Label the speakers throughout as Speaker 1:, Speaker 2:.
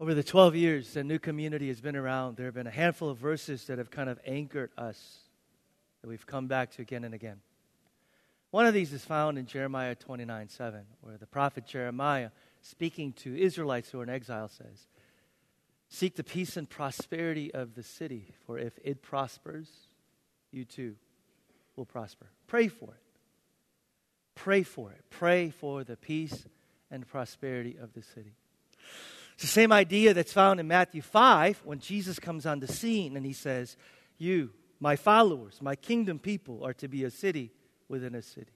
Speaker 1: Over the 12 years that New Community has been around, there have been a handful of verses that have kind of anchored us, that we've come back to again and again. One of these is found in Jeremiah 29 7, where the prophet Jeremiah, speaking to Israelites who are in exile, says, Seek the peace and prosperity of the city, for if it prospers, you too will prosper. Pray for it. Pray for it. Pray for the peace and prosperity of the city. It's the same idea that's found in Matthew 5 when Jesus comes on the scene and he says, You, my followers, my kingdom people, are to be a city within a city.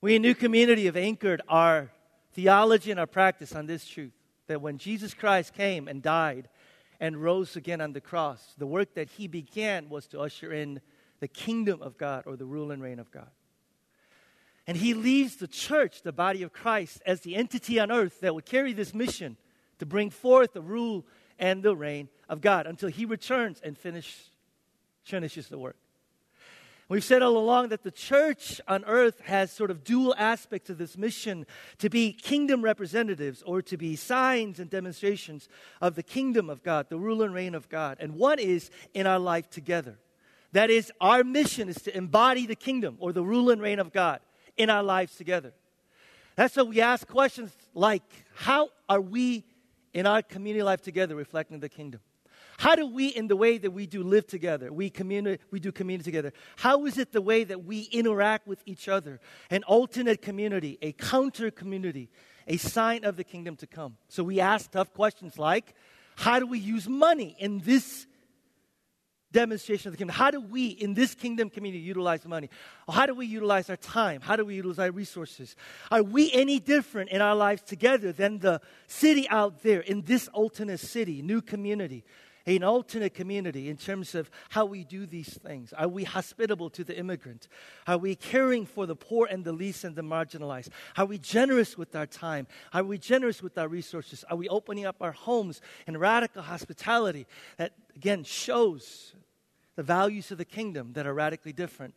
Speaker 1: We in New Community have anchored our theology and our practice on this truth that when Jesus Christ came and died and rose again on the cross, the work that he began was to usher in the kingdom of God or the rule and reign of God. And he leaves the church, the body of Christ, as the entity on earth that would carry this mission to bring forth the rule and the reign of God until he returns and finish, finishes the work. We've said all along that the church on earth has sort of dual aspects of this mission to be kingdom representatives or to be signs and demonstrations of the kingdom of God, the rule and reign of God. And one is in our life together. That is, our mission is to embody the kingdom or the rule and reign of God in our lives together. That's why we ask questions like how are we in our community life together reflecting the kingdom? How do we, in the way that we do live together, we, communi- we do community together, how is it the way that we interact with each other? An alternate community, a counter community, a sign of the kingdom to come. So we ask tough questions like how do we use money in this demonstration of the kingdom. How do we, in this kingdom community, utilize money? How do we utilize our time? How do we utilize our resources? Are we any different in our lives together than the city out there in this alternate city, new community? An alternate community in terms of how we do these things. Are we hospitable to the immigrant? Are we caring for the poor and the least and the marginalized? Are we generous with our time? Are we generous with our resources? Are we opening up our homes in radical hospitality that, again, shows the values of the kingdom that are radically different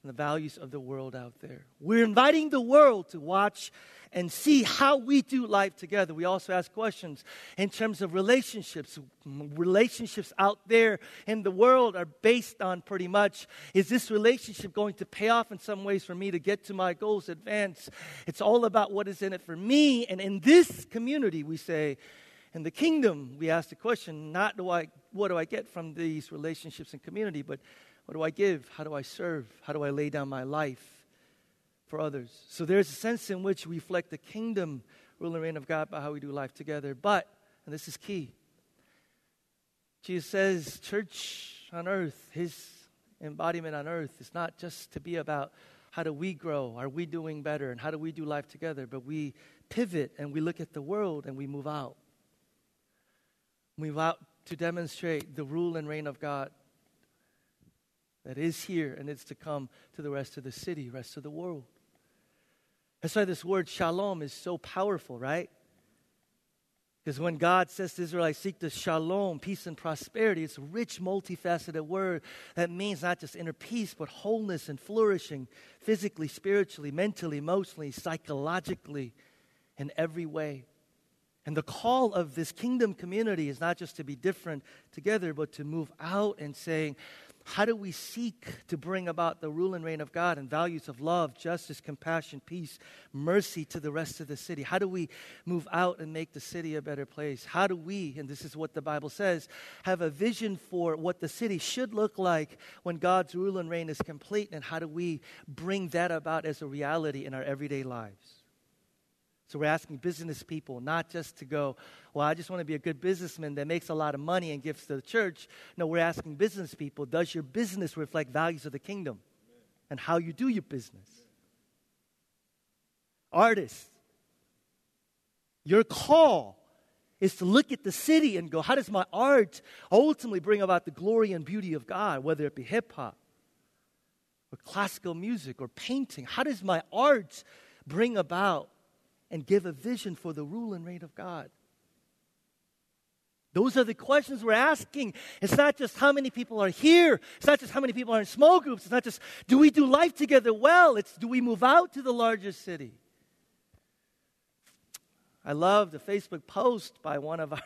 Speaker 1: from the values of the world out there. We're inviting the world to watch and see how we do life together. We also ask questions in terms of relationships. Relationships out there in the world are based on pretty much is this relationship going to pay off in some ways for me to get to my goals, advance? It's all about what is in it for me. And in this community, we say, in the kingdom, we ask the question not do I, what do I get from these relationships and community, but what do I give? How do I serve? How do I lay down my life for others? So there's a sense in which we reflect the kingdom, rule and reign of God by how we do life together. But, and this is key, Jesus says, church on earth, his embodiment on earth is not just to be about how do we grow? Are we doing better? And how do we do life together? But we pivot and we look at the world and we move out. Move out to demonstrate the rule and reign of God that is here and it's to come to the rest of the city, rest of the world. That's why this word shalom is so powerful, right? Because when God says to Israel, I seek the shalom, peace and prosperity, it's a rich, multifaceted word that means not just inner peace, but wholeness and flourishing physically, spiritually, mentally, emotionally, psychologically, in every way. And the call of this kingdom community is not just to be different together, but to move out and saying, how do we seek to bring about the rule and reign of God and values of love, justice, compassion, peace, mercy to the rest of the city? How do we move out and make the city a better place? How do we, and this is what the Bible says, have a vision for what the city should look like when God's rule and reign is complete? And how do we bring that about as a reality in our everyday lives? So we're asking business people not just to go, well, I just want to be a good businessman that makes a lot of money and gives to the church. No, we're asking business people, does your business reflect values of the kingdom and how you do your business? Artists, your call is to look at the city and go, how does my art ultimately bring about the glory and beauty of God, whether it be hip hop or classical music or painting? How does my art bring about and give a vision for the rule and reign of God? Those are the questions we're asking. It's not just how many people are here. It's not just how many people are in small groups. It's not just do we do life together well. It's do we move out to the larger city. I loved a Facebook post by one of our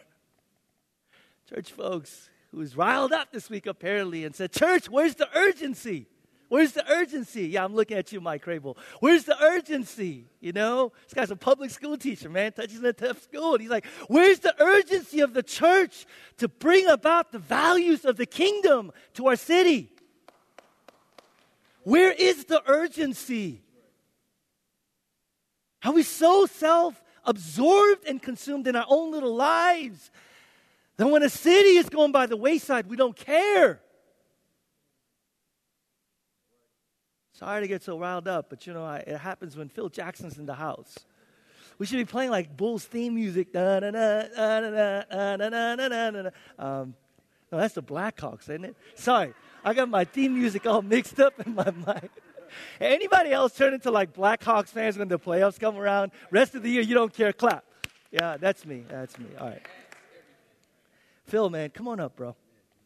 Speaker 1: church folks who was riled up this week apparently and said, Church, where's the urgency? Where's the urgency? Yeah, I'm looking at you, Mike Crable. Where's the urgency? You know, this guy's a public school teacher, man, touches in a tough school. And he's like, Where's the urgency of the church to bring about the values of the kingdom to our city? Where is the urgency? Are we so self absorbed and consumed in our own little lives that when a city is going by the wayside, we don't care? Sorry to get so riled up, but you know, I, it happens when Phil Jackson's in the house. We should be playing like Bulls theme music. Um, no, that's the Blackhawks, isn't it? Sorry, I got my theme music all mixed up in my mind. Anybody else turn into like Blackhawks fans when the playoffs come around? Rest of the year, you don't care. Clap. Yeah, that's me. That's me. All right. Phil, man, come on up, bro.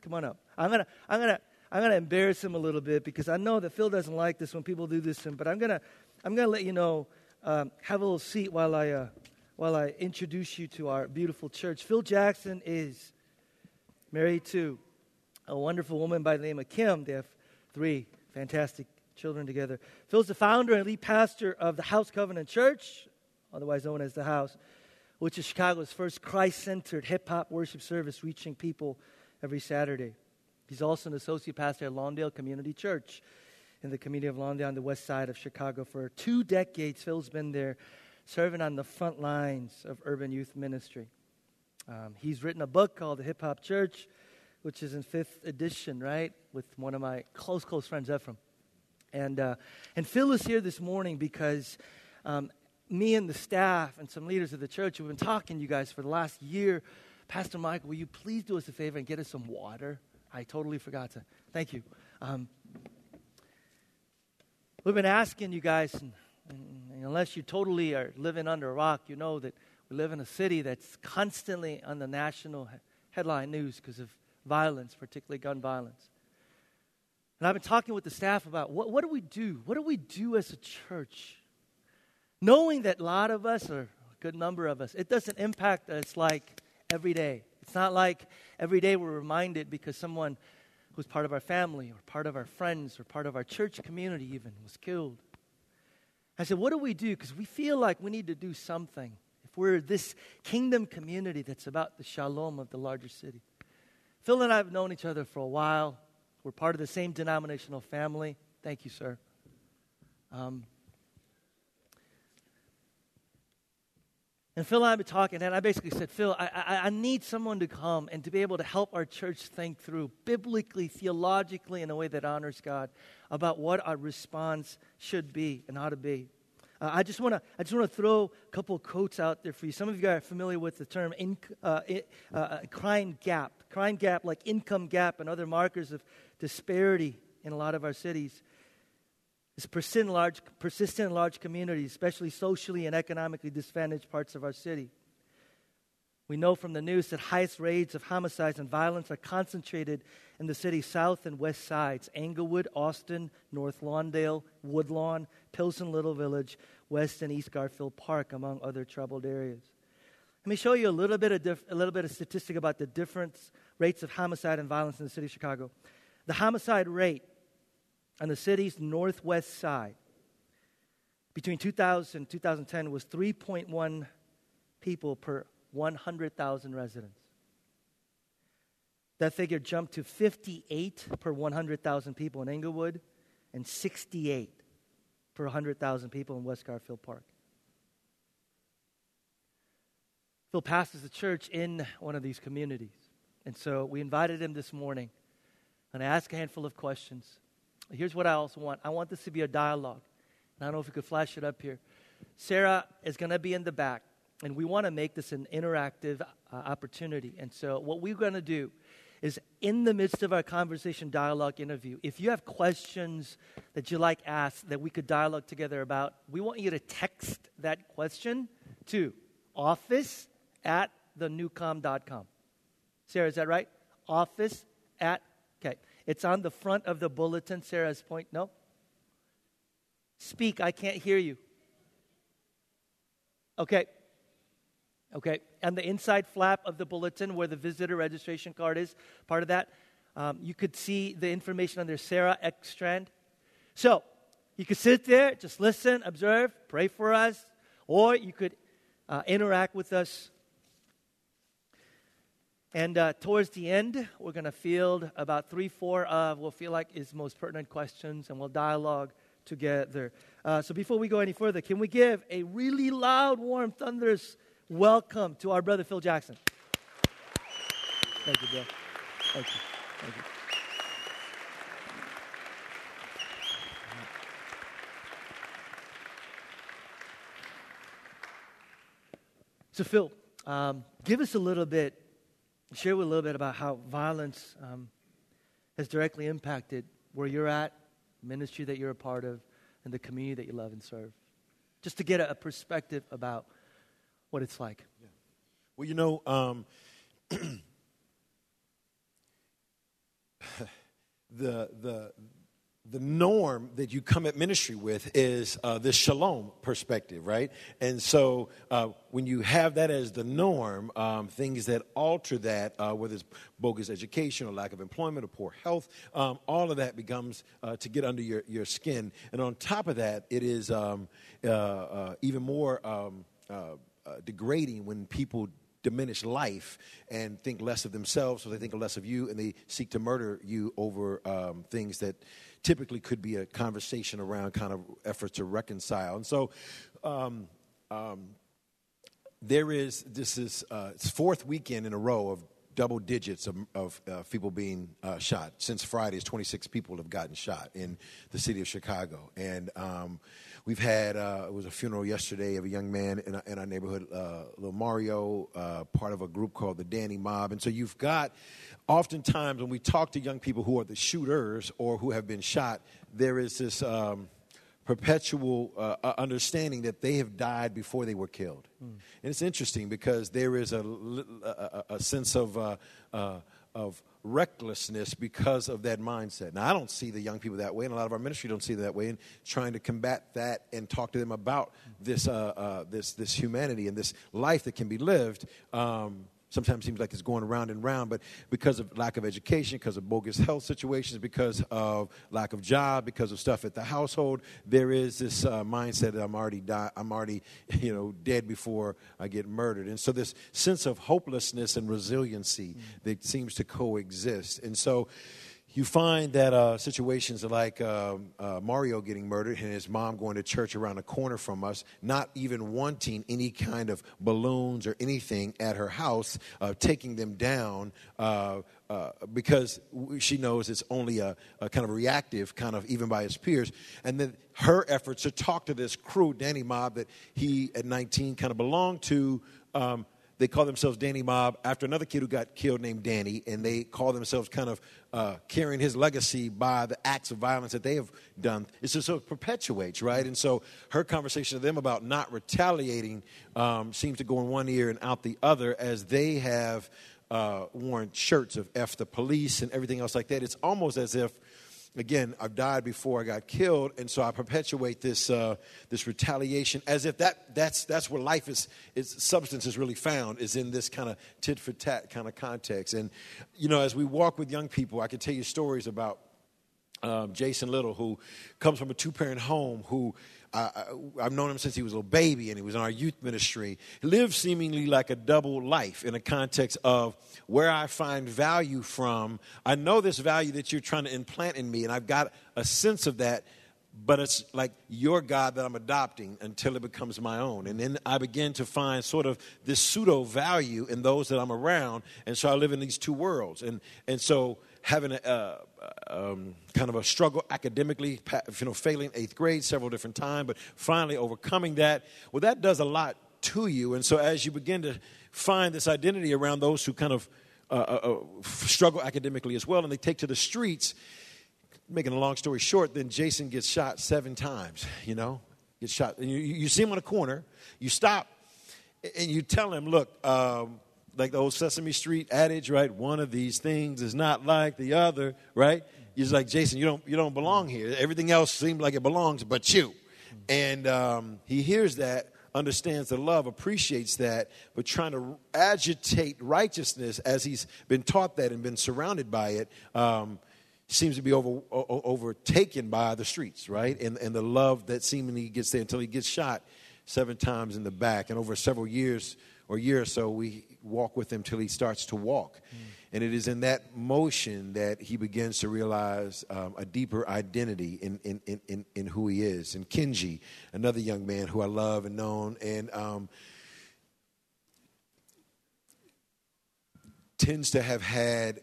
Speaker 1: Come on up. I'm gonna, I'm gonna, I'm going to embarrass him a little bit because I know that Phil doesn't like this when people do this to him. But I'm going to, I'm going to let you know. Um, have a little seat while I, uh, while I introduce you to our beautiful church. Phil Jackson is married to a wonderful woman by the name of Kim. They have three fantastic children together. Phil's the founder and lead pastor of the House Covenant Church, otherwise known as the House, which is Chicago's first Christ centered hip hop worship service reaching people every Saturday. He's also an associate pastor at Lawndale Community Church in the community of Lawndale on the west side of Chicago. For two decades, Phil's been there serving on the front lines of urban youth ministry. Um, he's written a book called The Hip Hop Church, which is in fifth edition, right, with one of my close, close friends, Efrem. And, uh, and Phil is here this morning because um, me and the staff and some leaders of the church have been talking to you guys for the last year. Pastor Michael, will you please do us a favor and get us some water? I totally forgot to. Thank you. Um, we've been asking you guys, and, and unless you totally are living under a rock, you know that we live in a city that's constantly on the national headline news because of violence, particularly gun violence. And I've been talking with the staff about what, what do we do? What do we do as a church? Knowing that a lot of us, or a good number of us, it doesn't impact us like every day. It's not like every day we're reminded because someone who's part of our family or part of our friends or part of our church community even was killed. I said, what do we do? Because we feel like we need to do something if we're this kingdom community that's about the shalom of the larger city. Phil and I have known each other for a while. We're part of the same denominational family. Thank you, sir. Um, And Phil and I been talking, and I basically said, Phil, I, I, I, need someone to come and to be able to help our church think through, biblically, theologically, in a way that honors God, about what our response should be and ought to be. Uh, I just want to I just want to throw a couple quotes out there for you. Some of you are familiar with the term in, uh, uh, uh, crime gap, crime gap like income gap and other markers of disparity in a lot of our cities is persistent in large, persistent in large communities, especially socially and economically disadvantaged parts of our city. We know from the news that highest rates of homicides and violence are concentrated in the city's south and west sides Englewood, Austin, North Lawndale, Woodlawn, Pilsen Little Village, West and East Garfield Park, among other troubled areas. Let me show you a little bit of, a little bit of statistic about the difference rates of homicide and violence in the city of Chicago. The homicide rate on the city's northwest side between 2000 and 2010 was 3.1 people per 100,000 residents. That figure jumped to 58 per 100,000 people in Englewood and 68 per 100,000 people in West Garfield Park. Phil pastors the church in one of these communities. And so we invited him this morning and I asked a handful of questions. Here's what I also want I want this to be a dialogue. And I don't know if we could flash it up here. Sarah is going to be in the back, and we want to make this an interactive uh, opportunity. And so, what we're going to do is in the midst of our conversation dialogue interview, if you have questions that you like asked that we could dialogue together about, we want you to text that question to office at thenewcom.com. Sarah, is that right? Office at, okay. It's on the front of the bulletin. Sarah's point. No? Speak. I can't hear you. Okay. Okay, and the inside flap of the bulletin where the visitor registration card is, part of that, um, you could see the information on there, Sarah Ekstrand. So you could sit there, just listen, observe, pray for us, or you could uh, interact with us. And uh, towards the end, we're going to field about three, four of what we'll feel like is most pertinent questions, and we'll dialogue together. Uh, so before we go any further, can we give a really loud, warm, thunderous welcome to our brother Phil Jackson? Thank you, Bill. Thank you. Thank you. So, Phil, um, give us a little bit, share a little bit about how violence um, has directly impacted where you're at, ministry that you're a part of, and the community that you love and serve. Just to get a, a perspective about what it's like. Yeah.
Speaker 2: Well, you know, um, the, the, the norm that you come at ministry with is uh, this shalom perspective, right? And so uh, when you have that as the norm, um, things that alter that, uh, whether it's bogus education or lack of employment or poor health, um, all of that becomes uh, to get under your, your skin. And on top of that, it is um, uh, uh, even more um, degrading when people diminish life and think less of themselves, so they think less of you, and they seek to murder you over um, things that typically could be a conversation around kind of efforts to reconcile. And so um, um, there is, this is uh, it's fourth weekend in a row of double digits of, of uh, people being uh, shot. Since Friday, 26 people have gotten shot in the city of Chicago. And um, we've had, uh, it was a funeral yesterday of a young man in, in our neighborhood, uh, little Mario, uh, part of a group called the Danny Mob. And so you've got oftentimes when we talk to young people who are the shooters or who have been shot, there is this um, perpetual uh, uh, understanding that they have died before they were killed. Mm. And it's interesting because there is a, a, a sense of, uh, uh, of recklessness because of that mindset. Now, I don't see the young people that way, and a lot of our ministry don't see that way, and trying to combat that and talk to them about this, uh, uh, this, this humanity and this life that can be lived. Um, sometimes seems like it's going around and round, but because of lack of education, because of bogus health situations, because of lack of job, because of stuff at the household, there is this uh, mindset that I'm already die- I'm already you know dead before I get murdered, and so this sense of hopelessness and resiliency mm-hmm. that seems to coexist, and so you find that uh, situations like uh, uh, Mario getting murdered and his mom going to church around the corner from us, not even wanting any kind of balloons or anything at her house, uh, taking them down uh, uh, because she knows it's only a, a, kind of reactive, kind of even by his peers. And then her efforts to talk to this crew, Danny Mob, that he at 19 kind of belonged to. Um, they call themselves Danny Mob after another kid who got killed named Danny, and they call themselves kind of uh, carrying his legacy by the acts of violence that they have done. It's just perpetuates, right? And so her conversation to them about not retaliating um, seems to go in one ear and out the other as they have uh, worn shirts of F the police and everything else like that. It's almost as if again, I've died before I got killed, and so I perpetuate this uh, this retaliation as if that that's that's where life is its substance is really found is in this kind of tit for tat kind of context. And you know, as we walk with young people, I can tell you stories about um, Jason Little, who comes from a two parent home, who I, have known him since he was a little baby and he was in our youth ministry. He lived seemingly like a double life in a context of where I find value from. I know this value that you're trying to implant in me, and I've got a sense of that, but it's like your God that I'm adopting until it becomes my own. And then I begin to find sort of this pseudo value in those that I'm around, and so I live in these two worlds. And, and so having a, uh, um, kind of a struggle academically, you know, failing eighth grade several different times, but finally overcoming that. Well, that does a lot to you. And so as you begin to find this identity around those who kind of uh, uh, uh struggle academically as well, and they take to the streets, making a long story short, then Jason gets shot seven times, you know, gets shot. And you, you see him on a corner, you stop, and you tell him, look, um, like the old Sesame Street adage, right? One of these things is not like the other, right? He's like, Jason, you don't, you don't belong here. Everything else seems like it belongs but you. And um, he hears that understands the love appreciates that, but trying to agitate righteousness as he's been taught that and been surrounded by it. Um, seems to be over, overtaken by the streets, right? And, and the love that seemingly gets there until he gets shot seven times in the back. And over several years or year or so, we walk with him till he starts to walk. Mm. And it is in that motion that he begins to realize um, a deeper identity in, in, in, in, who he is. And Kenji, another young man who I love and known, and um, tends to have had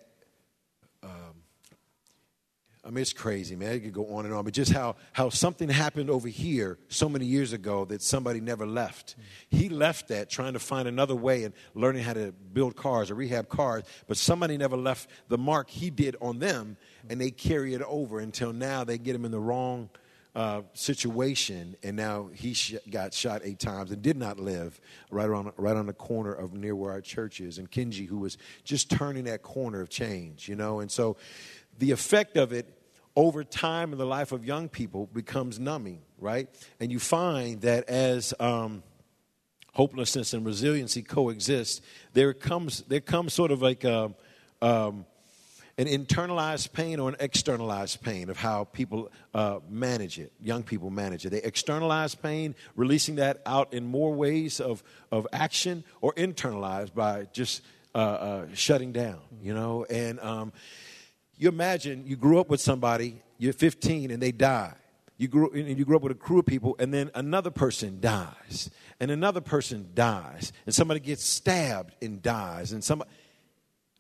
Speaker 2: I mean, it's crazy, man. It could go on and on. But just how, how something happened over here so many years ago that somebody never left. He left that trying to find another way and learning how to build cars or rehab cars. But somebody never left the mark he did on them, and they carry it over until now they get him in the wrong uh, situation. And now he sh- got shot eight times and did not live right, around, right on the corner of near where our church is. And Kenji, who was just turning that corner of change, you know. And so the effect of it over time in the life of young people becomes numbing, right? And you find that as um, hopelessness and resiliency coexist, there comes there comes sort of like a, um, an internalized pain or an externalized pain of how people uh, manage it. Young people manage it. They externalize pain, releasing that out in more ways of of action, or internalize by just uh, uh, shutting down. You know, and um, you imagine you grew up with somebody, you're 15, and they die. You grew, and you grew up with a crew of people, and then another person dies, and another person dies, and somebody gets stabbed and dies, and somebody.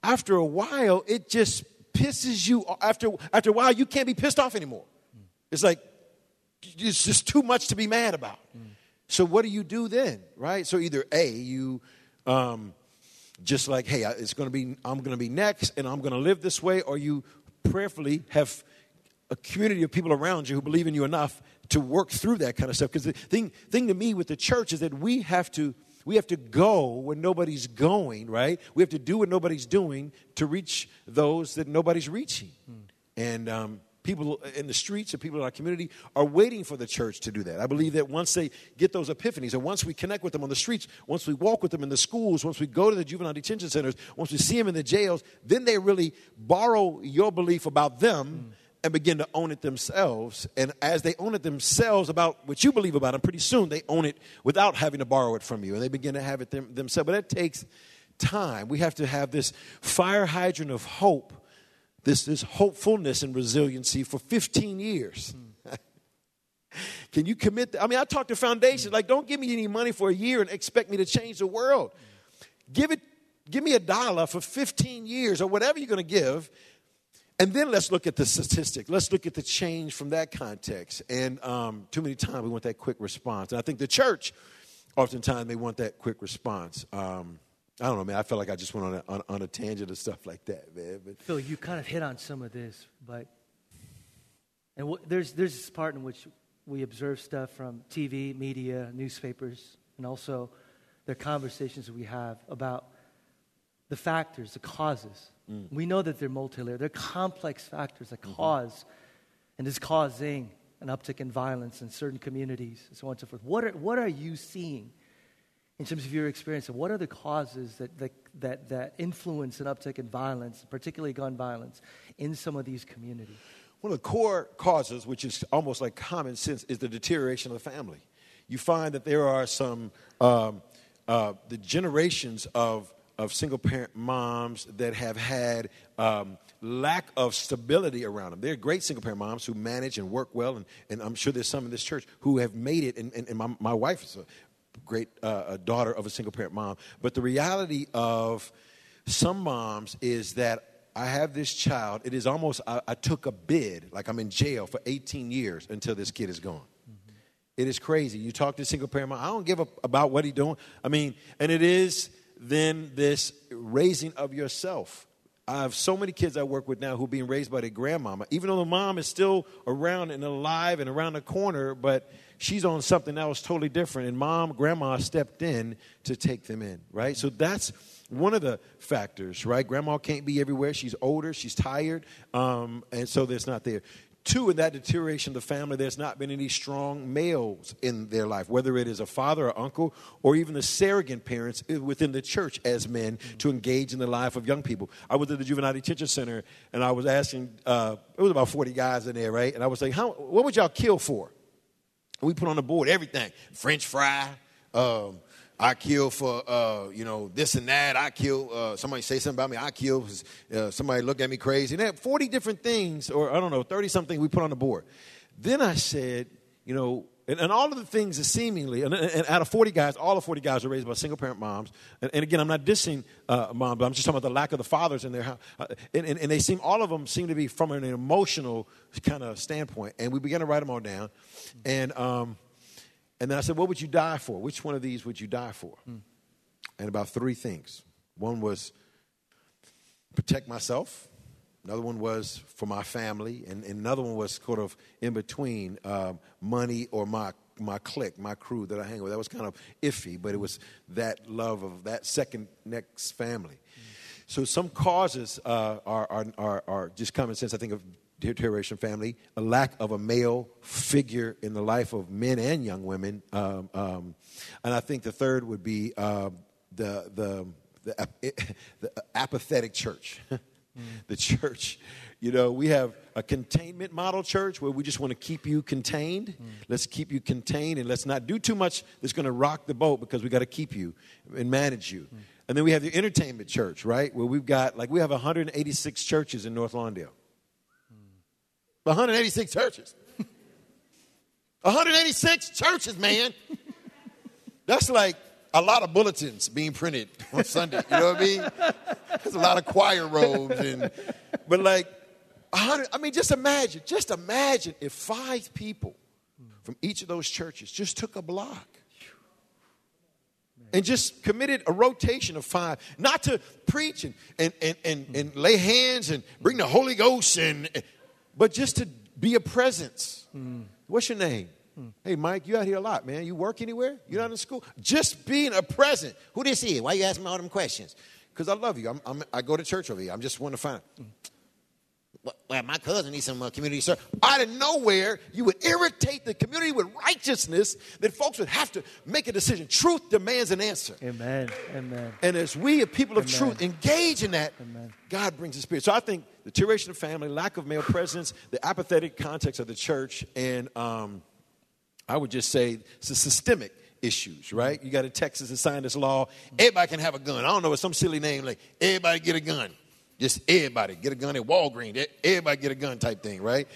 Speaker 2: After a while, it just pisses you. After after a while, you can't be pissed off anymore. It's like it's just too much to be mad about. Mm. So what do you do then, right? So either a you um, just like, hey, it's going to be, I'm going to be next and I'm going to live this way, or you prayerfully have a community of people around you who believe in you enough to work through that kind of stuff. Because the thing, thing to me with the church is that we have to we have to go where nobody's going, right? We have to do what nobody's doing to reach those that nobody's reaching. Hmm. And um, people in the streets and people in our community are waiting for the church to do that. I believe that once they get those epiphanies, and once we connect with them on the streets, once we walk with them in the schools, once we go to the juvenile detention centers, once we see them in the jails, then they really borrow your belief about them. Mm. And begin to own it themselves. And as they own it themselves about what you believe about them, pretty soon they own it without having to borrow it from you. And they begin to have it them, themselves. But that takes time. We have to have this fire hydrant of hope this, this hopefulness and resiliency for 15 years. Can you commit? I mean, I talk to foundations like, don't give me any money for a year and expect me to change the world. Give it, give me a dollar for 15 years or whatever you're going to give, and then let's look at the statistic. Let's look at the change from that context. And um, too many times we want that quick response. And I think the church, oftentimes, they want that quick response. Um, I don't know, man. I felt like I just went on a, on, on a tangent of stuff like that, man. But
Speaker 1: Phil, you kind of hit on some of this, but and w- there's there's this part in which we observe stuff from TV, media, newspapers, and also the conversations we have about the factors, the causes. Mm. We know that they're multi-layered. They're complex factors that mm-hmm. cause and is causing an uptick in violence in certain communities and so on and so forth. What are, what are you seeing in terms of your experience, what are the causes that, that, that, that influence an uptick in violence, particularly gun violence, in some of these communities?
Speaker 2: One of the core causes, which is almost like common sense, is the deterioration of the family. You find that there are some, um, uh, the generations of, of single parent moms that have had um, lack of stability around them. There are great single parent moms who manage and work well, and, and I'm sure there's some in this church who have made it. And, and, and my, my wife is a great uh, daughter of a single parent mom. But the reality of some moms is that I have this child. It is almost, I, I, took a bid, like I'm in jail for 18 years until this kid is gone. Mm-hmm. It is crazy. You talk to single parent mom, I don't give a about what he's doing. I mean, and it is then this raising of yourself. I have so many kids I work with now who are being raised by their grandmama, even though the mom is still around and alive and around the corner, but she's on something that was totally different. And mom, grandma stepped in to take them in, right? So that's one of the factors, right? Grandma can't be everywhere. She's older, she's tired, um, and so that's not there. Two, in that deterioration of the family, there's not been any strong males in their life, whether it is a father or uncle or even the surrogate parents within the church as men to engage in the life of young people. I was at the Juvenile Detention Center and I was asking, uh, it was about 40 guys in there, right? And I was like, How, what would y'all kill for? We put on the board everything French fry, um, I kill for uh, you know this and that. I kill uh, somebody say something about me. I kill uh, somebody look at me crazy. And had forty different things, or I don't know, thirty something we put on the board. Then I said, you know, and, and all of the things that seemingly, and, and, out of forty guys, all the forty guys are raised by single parent moms. And, and again, I'm not dissing uh, mom, but I'm just talking about the lack of the fathers in their house. Uh, and, and they seem, all of them seem to be from an emotional kind of standpoint. And we began to write them all down, and. Um, and then I said, What would you die for? Which one of these would you die for? Hmm. And about three things. One was protect myself, another one was for my family, and, and another one was sort of in between um, money or my my clique, my crew that I hang with. That was kind of iffy, but it was that love of that second next family. Mm. So some causes uh, are, are, are, are, just common sense. I think of deterioration family, a lack of a male figure in the life of men and young women, um, um, and I think the third would be uh, the, the, the, the, apathetic church. mm. The church, you know, we have a containment model church where we just want to keep you contained. Mm. Let's keep you contained and let's not do too much that's going to rock the boat because we got to keep you and manage you. Mm. And then we have the entertainment church, right? Where we've got, like, we have 186 churches in North Lawndale. 186 churches. 186 churches, man. That's like a lot of bulletins being printed on Sunday. You know what I mean? There's a lot of choir robes and but like I mean just imagine, just imagine if five people from each of those churches just took a block and just committed a rotation of five, not to preach and, and, and, and, and lay hands and bring the Holy Ghost and but just to be a presence. What's your name? Mm. Hey, Mike, you out here a lot, man. You work anywhere? You're not in school? Just being a present. Who this is? Why you asking me all them questions? Because I love you. I'm, I'm, i go to church over here. I'm just want to find. Mm. Well, my cousin needs some uh, community service. Out of nowhere, you would irritate the community with righteousness that folks would have to make a decision. Truth demands an answer.
Speaker 1: Amen. Amen.
Speaker 2: And as we, a people of Amen. truth, engage in that, Amen. God brings the Spirit. So I think the deterioration of family, lack of male presence, the apathetic context of the church, and um, I would just say it's a systemic issues, right? You got a Texas that signed this law. Everybody can have a gun. I don't know, it's some silly name like everybody get a gun. Just everybody get a gun at Walgreens. Everybody get a gun type thing, right?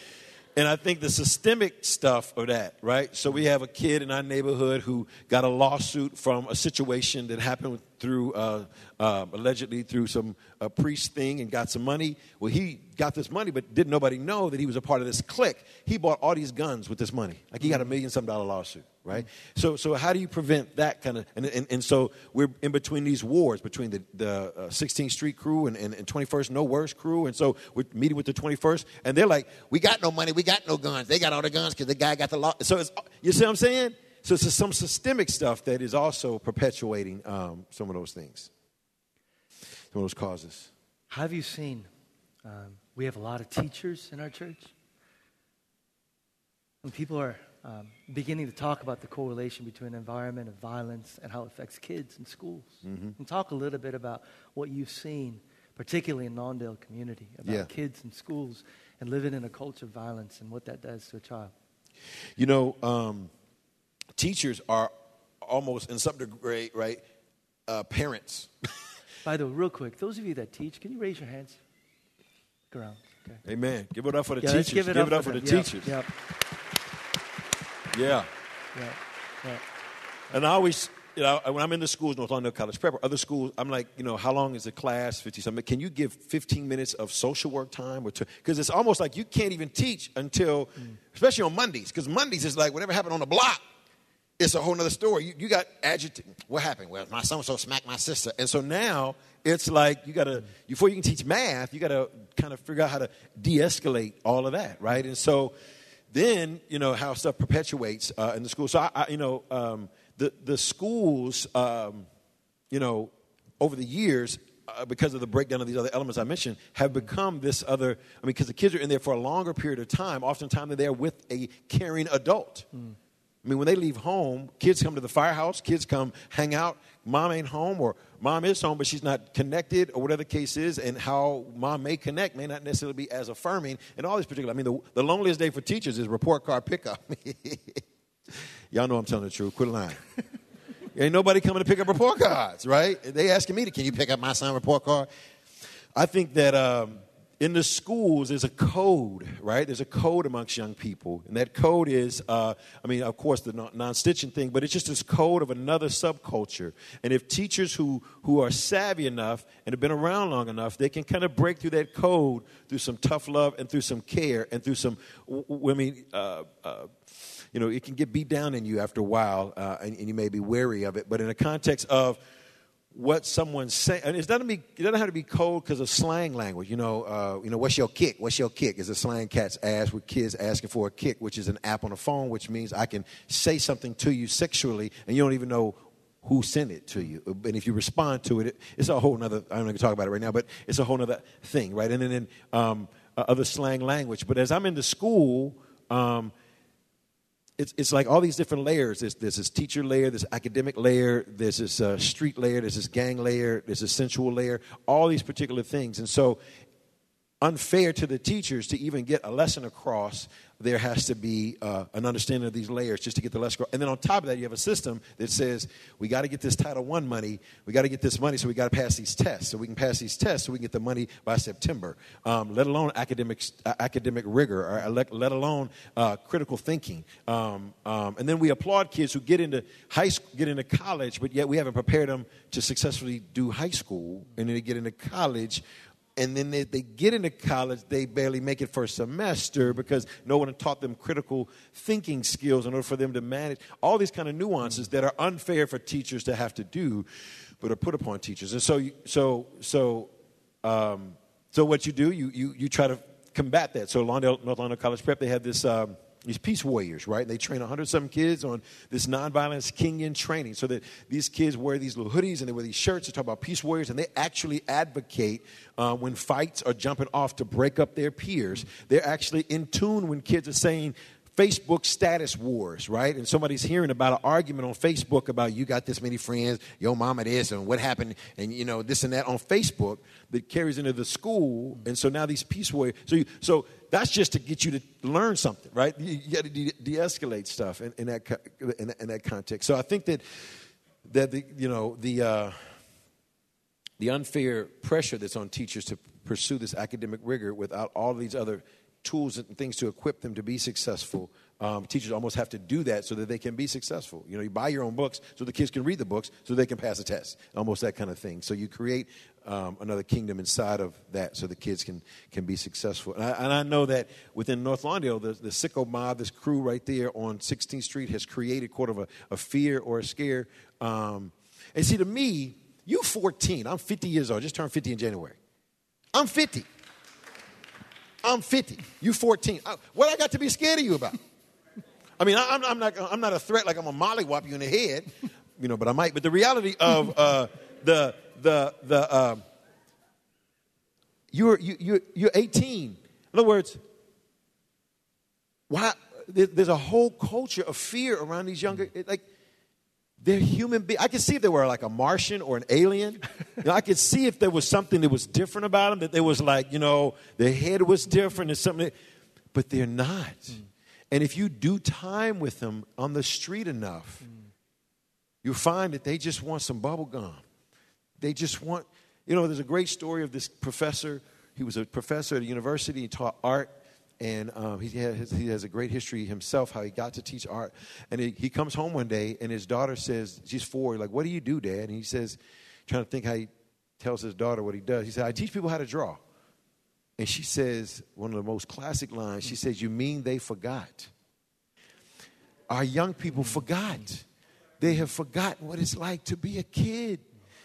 Speaker 2: And I think the systemic stuff of that, right? So we have a kid in our neighborhood who got a lawsuit from a situation that happened through, uh, uh, allegedly through some uh, priest thing and got some money. Well, he got this money, but didn't nobody know that he was a part of this clique. He bought all these guns with this money. Like he got a million some dollar lawsuit, right? So, so how do you prevent that kind of? And, and, and so we're in between these wars between the, the uh, 16th Street crew and, and, and 21st No Worse crew. And so we're meeting with the 21st, and they're like, we got no money, we got no guns. They got all the guns because the guy got the law. So you see what I'm saying? So it's some systemic stuff that is also perpetuating um, some of those things, some of those causes.
Speaker 1: Have you seen? Um, we have a lot of teachers in our church. And people are um, beginning to talk about the correlation between environment and violence and how it affects kids in schools. Mm-hmm. And talk a little bit about what you've seen, particularly in Lawndale community, about yeah. kids in schools and living in a culture of violence and what that does to a child.
Speaker 2: You know, um, teachers are almost in some degree, right, uh, parents.
Speaker 1: By the way, real quick, those of you that teach, can you raise your hands? Look around.
Speaker 2: Okay. Amen. Give it up for the yeah, teachers. Give it, give up, it up, for, for the yep. teachers. Yep. Yeah. Yeah. And I always, you know, when I'm in the schools, North Lawndale College Prep, or other schools, I'm like, you know, how long is the class? 50 something. Can you give 15 minutes of social work time? or Because it's almost like you can't even teach until, mm. especially on Mondays, because Mondays is like whatever happened on the block it's a whole other story. You, you got agitated. What happened? Well, my so and so smacked my sister. And so now it's like you got to, before you can teach math, you got to kind of figure out how to de escalate all of that, right? And so then, you know, how stuff perpetuates uh, in the school. So, I, I you know, um, the, the schools, um, you know, over the years, uh, because of the breakdown of these other elements I mentioned, have become this other. I mean, because the kids are in there for a longer period of time. Oftentimes, they're there with a caring adult. Mm. I mean, when they leave home, kids come to the firehouse, kids come hang out. Mom ain't home, or mom is home, but she's not connected, or whatever the case is, and how mom may connect may not necessarily be as affirming. And all these particular, I mean, the, the loneliest day for teachers is report card pickup. Y'all know I'm telling the truth. Quit lying. Ain't nobody coming to pick up report cards, right? They asking me to, can you pick up my son report card? I think that um, in the schools, there's a code, right? There's a code amongst young people. And that code is, uh, I mean, of course, the non stitching thing, but it's just this code of another subculture. And if teachers who, who are savvy enough and have been around long enough, they can kind of break through that code through some tough love and through some care and through some, I mean, uh, uh, you know, it can get beat down in you after a while, uh, and, and you may be wary of it. But in the context of, what someone's saying. And it doesn't, be, it doesn't have to be cold because of slang language. You know, uh, you know, what's your Kik? What's your Kik? Is a slang cats ass with kids asking for a Kik, which is an app on the phone, which means I can say something to you sexually and you don't even know who sent it to you. And if you respond to it, it's a whole other, not going to talk about it right now, but it's a whole other thing, right? And then um, uh, other slang language. But as I'm in the school, um, it's, it's like all these different layers. There's, there's this teacher layer, this academic layer, there's this uh, street layer, there's this gang layer, there's this sensual layer, all these particular things. And so, unfair to the teachers to even get a lesson across there has to be uh, an understanding of these layers just to get the lesson. Across. And then on top of that, you have a system that says we got to get this Title One money. We got to get this money, so we got to pass these tests. So we can pass these tests, so we can get the money by September. Um, let alone academic uh, academic rigor, or let, let alone uh, critical thinking. Um, um, and then we applaud kids who get into high school, get into college, but yet we haven't prepared them to successfully do high school, and then they get into college and then they, they get into college, they barely make it for a semester because no one taught them critical thinking skills in order for them to manage all these kind of nuances that are unfair for teachers to have to do, but are put upon teachers. And so, so, so, um, so what you do, you, you, you try to combat that. So, Lawndale, North Lawndale College Prep, they have this. Um, these peace warriors, right? They train 100 some kids on this nonviolence Kingian training so that these kids wear these little hoodies and they wear these shirts to talk about peace warriors and they actually advocate uh, when fights are jumping off to break up their peers. They're actually in tune when kids are saying, Facebook status wars, right? And somebody's hearing about an argument on Facebook about you got this many friends, your mama this, and what happened, and you know this and that on Facebook that carries into the school, and so now these peace warriors. So, you, so that's just to get you to learn something, right? You, you got to de- de-escalate stuff in, in that in, in, that context. So I think that that the you know the uh, the unfair pressure that's on teachers to pursue this academic rigor without all these other tools and things to equip them to be successful. Um, teachers almost have to do that so that they can be successful. You know, you buy your own books so the kids can read the books so they can pass a test, almost that kind of thing. So you create um, another kingdom inside of that so the kids can, can be successful. And I, and I know that within North Lawndale, the, the sicko mob, this crew right there on 16th Street, has created quite of a, a fear or a scare. Um, and see, to me, you 14, I'm 50 years old, just turned 50 in January. I'm 50. I'm 50. You 14. Uh, what I got to be scared of you about? I mean, I, am not, I'm not a threat like I'm a mollywop you in the head, you know, but I might. But the reality of uh, the, the, the, um, you're, you, you're, you're 18. In other words, why, there's a whole culture of fear around these younger, like, they're human beings. I could see if they were like a Martian or an alien. You know, I could see if there was something that was different about them, that they was like, you know, their head was different or something. But they're not. Mm. And if you do time with them on the street enough, mm. you'll find that they just want some bubble gum. They just want, you know, there's a great story of this professor. He was a professor at a university. He taught art and um, he, has, he has a great history himself how he got to teach art. And he, he comes home one day and his daughter says she's four like what do you do dad? And he says trying to think how he tells his daughter what he does. He said i teach people how to draw. And she says one of the most classic lines she says you mean they forgot. Our young people forgot. They have forgotten what it's like to be a kid.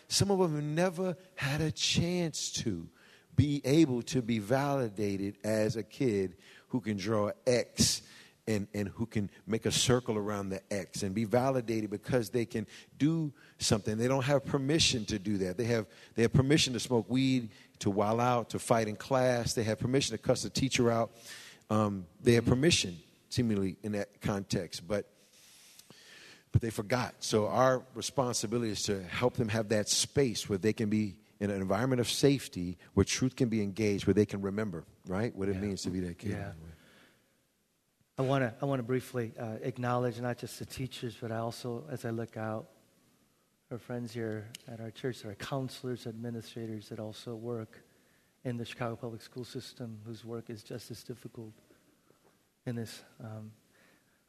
Speaker 2: Some of them never had a chance to be able to be validated as a kid who can draw X and, and who can make a circle around the X and be validated because they can do something. They don't have permission to do that. They have, they have permission to smoke weed, to while out, to fight in class. They have permission to cuss the teacher out. Um, they have permission, seemingly, in that context. But but they forgot. So our responsibility is to help them have that space where they can be in an environment of safety, where truth can be engaged, where they can remember, right, what it
Speaker 1: Yeah.
Speaker 2: means to be that kid.
Speaker 1: Yeah. I want to I want to briefly uh, acknowledge not just the teachers, but I also, as I look out, our friends here at our church, our counselors, administrators that also work in the Chicago public school system, whose work is just as difficult in this. Um,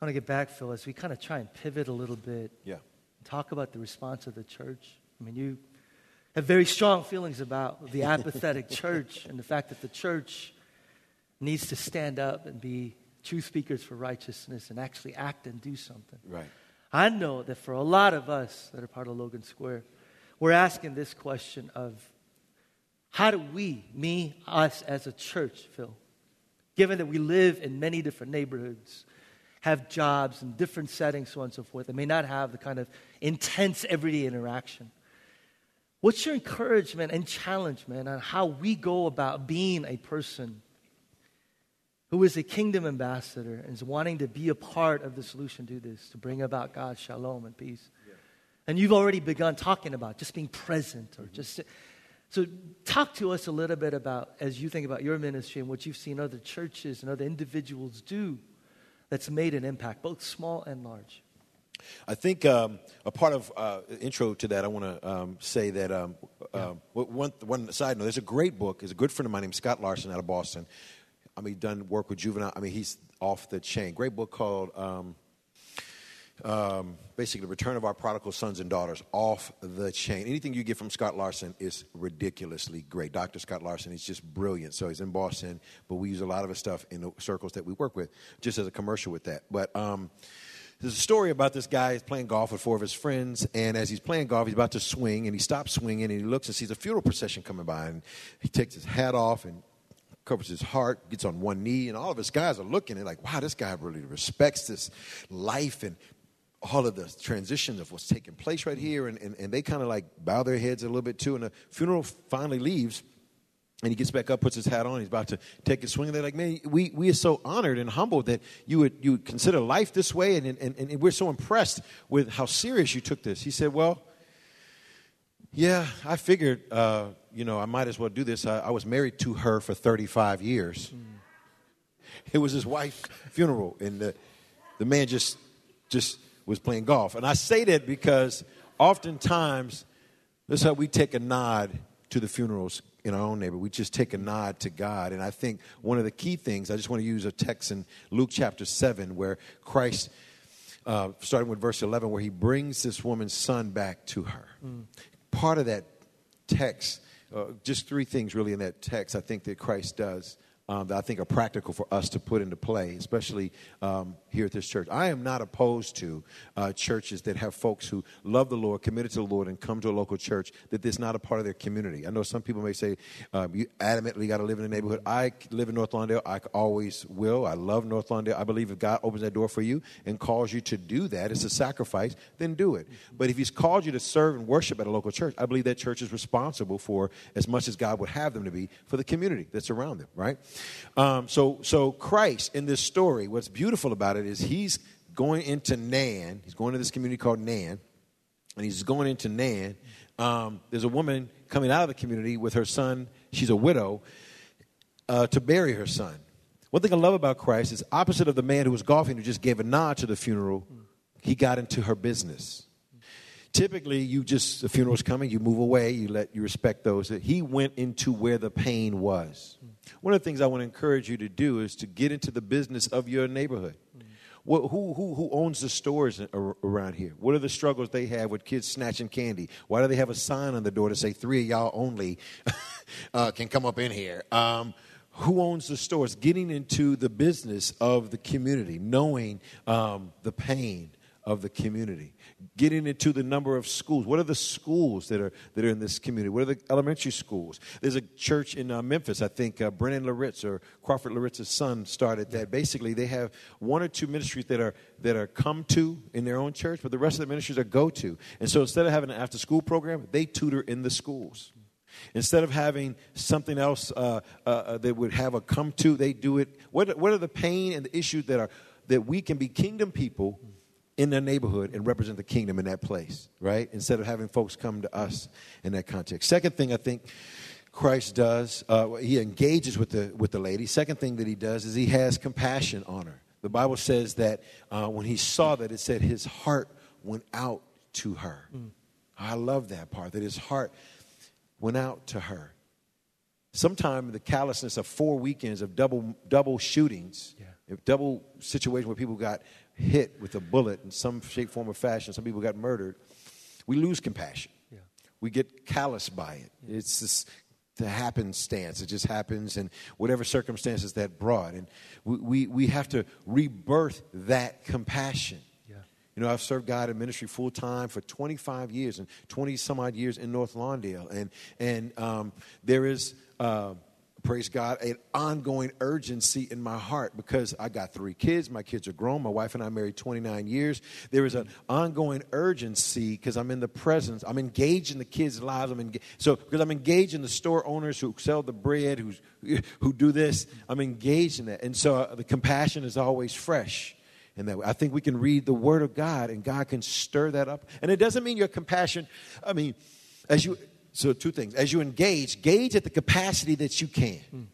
Speaker 1: I want to get back, Phil, as we kind of try and pivot a little bit
Speaker 2: Yeah.
Speaker 1: talk about the response of the church. I mean, you have very strong feelings about the apathetic church and the fact that the church needs to stand up and be true speakers for righteousness and actually act and do something.
Speaker 2: Right.
Speaker 1: I know that for a lot of us that are part of Logan Square, we're asking this question of how do we, me, us as a church, Phil, given that we live in many different neighborhoods, have jobs in different settings, so on and so forth, and may not have the kind of intense everyday interaction. What's your encouragement and challenge, man, on how we go about being a person who is a kingdom ambassador and is wanting to be a part of the solution to this, to bring about God's shalom and peace? And you've already begun talking about just being present or just. Mm-hmm. So, talk to us a little bit about, as you think about your ministry and what you've seen other churches and other individuals do that's made an impact, both small and large.
Speaker 2: I think um, a part of uh, intro to that, I want to um, say that um, uh, one, one side note, there's a great book. There's a good friend of mine named Scott Larson out of Boston. I mean, done work with juvenile. I mean, he's off the chain. Great book called um, um, basically The Return of Our Prodigal Sons and Daughters, off the chain. Anything you get from Scott Larson is ridiculously great. Dr. Scott Larson is just brilliant. So he's in Boston, but we use a lot of his stuff in the circles that we work with, just as a commercial with that. But um, there's a story about this guy He's playing golf with four of his friends, and as he's playing golf, he's about to swing, and he stops swinging, and he looks and sees a funeral procession coming by, and he takes his hat off and covers his heart, gets on one knee, and all of his guys are looking and like, wow, this guy really respects this life and all of the transitions of what's taking place right here. And, and, and they kind of like bow their heads a little bit too. And the funeral finally leaves. And he gets back up, puts his hat on, he's about to take a swing. And they're like, man, we, we are so honored and humbled that you would, you would consider life this way. And, and, and we're so impressed with how serious you took this. He said, well, yeah, I figured, uh, you know, I might as well do this. I, I was married to her for 35 years. It was his wife's funeral, and the, the man just just was playing golf. And I say that because oftentimes that's how we take a nod to the funerals in our own neighborhood. We just take a nod to God. And I think one of the key things, I just want to use a text in Luke chapter 7 where Christ, uh, starting with verse 11, where he brings this woman's son back to her. Part of that text, uh, just three things really in that text, I think that Christ does. Um, that I think are practical for us to put into play, especially um, here at this church. I am not opposed to uh, churches that have folks who love the Lord, committed to the Lord, and come to a local church that is not a part of their community. I know some people may say um, you adamantly got to live in the neighborhood. I live in North Lawndale. I always will. I love North Lawndale. I believe if God opens that door for you and calls you to do that, it's a sacrifice, then do it. But if He's called you to serve and worship at a local church, I believe that church is responsible for as much as God would have them to be for the community that's around them, right? Um, so, so Christ in this story, what's beautiful about it is he's going into Nain. He's going to this community called Nain, and he's going into Nain. Um, there's a woman coming out of the community with her son. She's a widow uh, to bury her son. One thing I love about Christ is opposite of the man who was golfing who just gave a nod to the funeral. He got into her business. Typically, you just the funeral's coming, you move away, you let you respect those. He went into where the pain was. One of the things I want to encourage you to do is to get into the business of your neighborhood. Who, who, who owns the stores around here? What are the struggles they have with kids snatching candy? Why do they have a sign on the door to say three of y'all only uh, can come up in here? Um, who owns the stores? Getting into the business of the community, knowing um, the pain of the community. Getting into the number of schools. What are the schools that are that are in this community? What are the elementary schools? There's a church in uh, Memphis. I think uh, Brennan Loritts or Crawford Loritts's son started that. Basically, they have one or two ministries that are that are come to in their own church, but the rest of the ministries are go to. And so instead of having an after school program, they tutor in the schools. Instead of having something else uh, uh, uh, that would have a come to, they do it. What, what are the pain and the issues that are that we can be kingdom people in their neighborhood and represent the kingdom in that place, right? Instead of having folks come to us in that context. Second thing I think Christ does, uh, he engages with the with the lady. Second thing that he does is he has compassion on her. The Bible says that uh, when he saw that, it said his heart went out to her. Mm. I love that part. That his heart went out to her. Sometime the callousness of four weekends of double double shootings, yeah. double situation where people got hit with a bullet in some shape, form, or fashion. Some people got murdered. We lose compassion. Yeah. We get callous by it. Yeah. It's just the happenstance. It just happens, and whatever circumstances that brought, and we we, we have to rebirth that compassion. You know, I've served God in ministry full time for 25 years and 20 some odd years in North Lawndale. And, and um, there is, uh, praise God, an ongoing urgency in my heart because I got three kids. My kids are grown. My wife and I married 29 years. There is an ongoing urgency because I'm in the presence. I'm engaged in the kids' lives. I'm engaged. So, because I'm engaged in the store owners who sell the bread, who's, who do this, I'm engaged in that. And so uh, the compassion is always fresh And that. I think we can read the Word of God and God can stir that up. And it doesn't mean your compassion, I mean, as you, so two things. As you engage, gauge at the capacity that you can. Mm.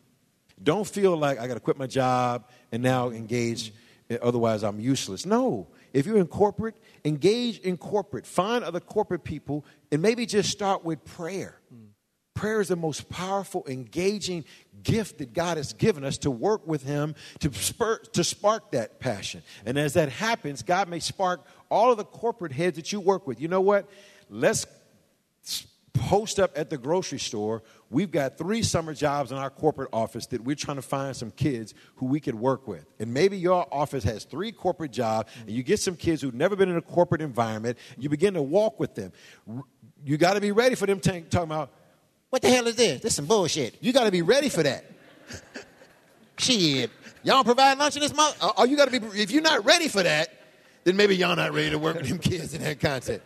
Speaker 2: Don't feel like I got to quit my job and now engage, mm. otherwise I'm useless. No. If you're in corporate, engage in corporate. Find other corporate people and maybe just start with prayer. Mm. Prayer is the most powerful, engaging gift that God has given us to work with Him to, spur, to spark that passion. And as that happens, God may spark all of the corporate heads that you work with. You know what? Let's post up at the grocery store. We've got three summer jobs in our corporate office that we're trying to find some kids who we could work with. And maybe your office has three corporate jobs, and you get some kids who've never been in a corporate environment. You begin to walk with them. You got to be ready for them t- talking about what the hell is this? This is some bullshit. You got to be ready for that. Shit. Y'all provide lunch in this month? Oh, uh, you got to be, if you're not ready for that, then maybe y'all not ready to work with them kids in that content.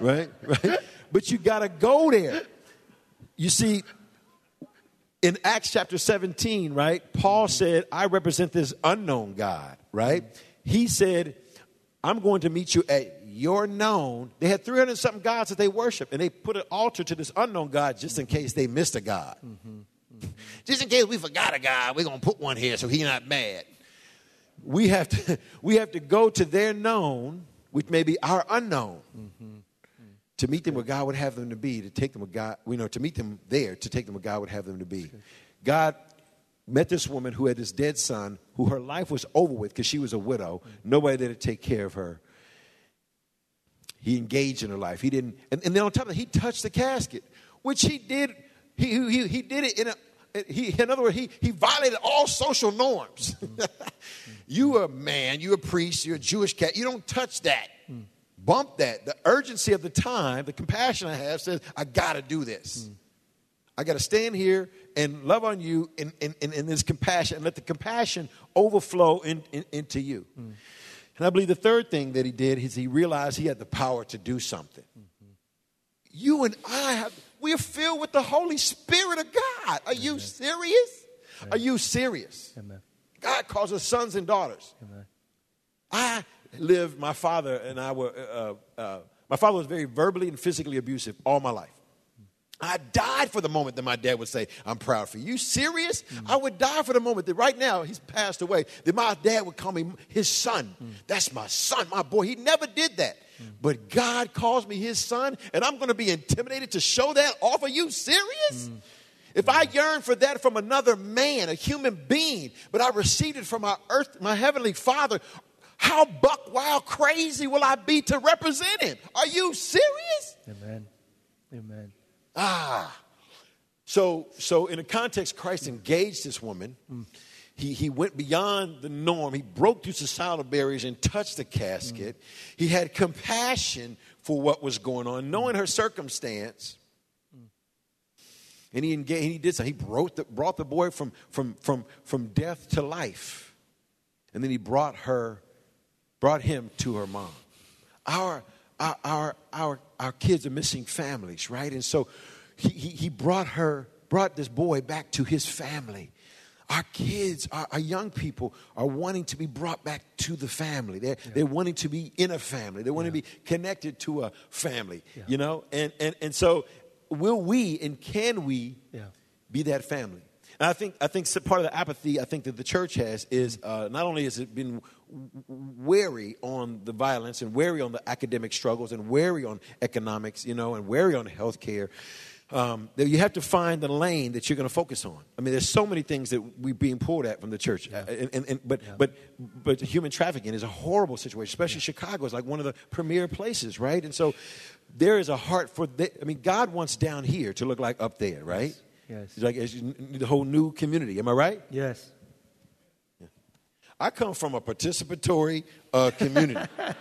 Speaker 2: Right? Right? But you got to go there. You see, in Acts chapter 17, right, Paul said, I represent this unknown God, right? He said, I'm going to meet you at your known. They had 300 something gods that they worship, and they put an altar to this unknown God just in case they missed a God. Mm-hmm. Mm-hmm. Just in case we forgot a God, we're going to put one here so he's not mad. We have to, we have to go to their known, which may be our unknown, mm-hmm. To meet them where God would have them to be, to take them where God, you know, to meet them there, to take them where God would have them to be. God met this woman who had this dead son, who her life was over with because she was a widow, mm-hmm. nobody there to take care of her. He engaged in her life. He didn't, and, and then on top of that, he touched the casket, which he did. He, he, he did it in a, he, in other words, he, he violated all social norms. Mm-hmm. you are a man, you're a priest, you're a Jewish cat. You don't touch that. Mm. Bump that. The urgency of the time, the compassion I have says, I got to do this. Mm. I got to stand here and love on you in, in, in, in, this compassion and let the compassion overflow in, into you. Mm. And I believe the third thing that he did is he realized he had the power to do something. Mm-hmm. You and I have, we're filled with the Holy Spirit of God. Are Amen. you serious? Amen. Are you serious? Amen. God calls us sons and daughters. I lived, my father and I were, uh, uh, my father was very verbally and physically abusive all my life. I died for the moment that my dad would say, I'm proud for you. You serious? Mm. I would die for the moment that right now he's passed away, that my dad would call me his son. Mm. That's my son, my boy. He never did that. Mm. But God calls me his son, and I'm going to be intimidated to show that off. Are you serious? Mm. If I yearn for that from another man, a human being, but I received it from my earth, my heavenly father, how buck wild crazy will I be to represent him? Are you serious?
Speaker 1: Amen. Amen.
Speaker 2: Ah. So, so in a context, Christ engaged this woman. he, he went beyond the norm. He broke through societal barriers and touched the casket. Mm. He had compassion for what was going on, knowing her circumstance. And he engaged, he did something. He brought the, brought the boy from, from, from, from death to life. And then he brought her, brought him to her mom. Our, our, our, our, our kids are missing families, right? And so he, he, he brought her, brought this boy back to his family. Our kids, our, our, young people are wanting to be brought back to the family. They're, yeah. they're wanting to be in a family. They want yeah. to be connected to a family, yeah. you know? And, and, and so will we and can we be that family? And I think, I think part of the apathy I think that the church has is uh, not only has it been wary on the violence and wary on the academic struggles and wary on economics, you know, and wary on health care, um, that you have to find the lane that you're going to focus on. I mean, there's so many things that we're being pulled at from the church, yeah. and, and, and, but yeah. but but human trafficking is a horrible situation. Especially yeah. Chicago is like one of the premier places, right? And so there is a heart for. The, I mean, God wants down here to look like up there, right?
Speaker 1: Yes.
Speaker 2: It's like it's the whole new community. Am I right?
Speaker 1: Yes.
Speaker 2: I come from a participatory uh, community.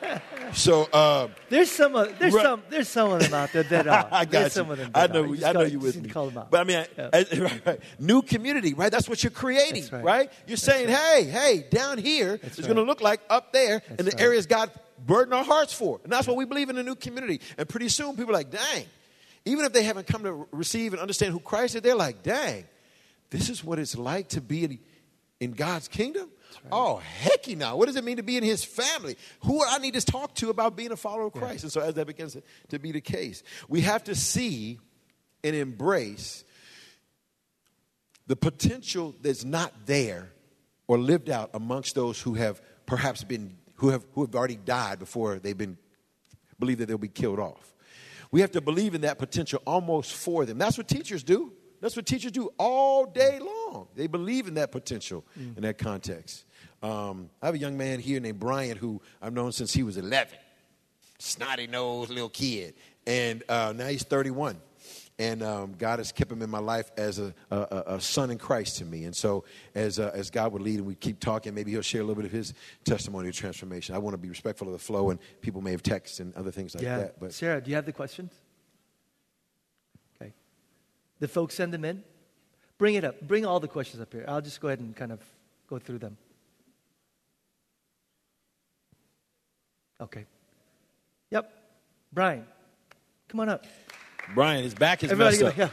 Speaker 2: so uh,
Speaker 1: there's some of, there's right. some there's some of them out there that are.
Speaker 2: I got you.
Speaker 1: Some of them
Speaker 2: I know I know you with me. But I mean, yeah. I, right, right. new community, right? That's what you're creating, right. You're saying, hey, hey, down here it's going to look like up there that's in the areas God burdened our hearts for, and that's what we believe in a new community. And pretty soon, people are like, dang. Even if they haven't come to receive and understand who Christ is, they're like, dang, this is what it's like to be in, in God's kingdom. Right. Oh, hecky now. What does it mean to be in his family? Who I need to talk to about being a follower of Christ? Yeah. And so as that begins to be the case, we have to see and embrace the potential that's not there or lived out amongst those who have perhaps been who have who have already died before they've been believe that they'll be killed off. We have to believe in that potential almost for them. That's what teachers do. That's what teachers do all day long. They believe in that potential mm. in that context. Um, I have a young man here named Brian who I've known since he was 11. Snotty nosed little kid. And uh, now he's 31. And um, God has kept him in my life as a, a, a son in Christ to me. And so, as, uh, as God would lead and we keep talking, maybe he'll share a little bit of his testimony of transformation. I want to be respectful of the flow, and people may have texts and other things like
Speaker 1: yeah.
Speaker 2: that. But
Speaker 1: Sarah, do you have the questions? Okay. The folks send them in? Bring it up. Bring all the questions up here. I'll just go ahead and kind of go through them. Okay. Yep. Brian, come on up.
Speaker 2: Brian, his back is Everybody messed up. Yeah.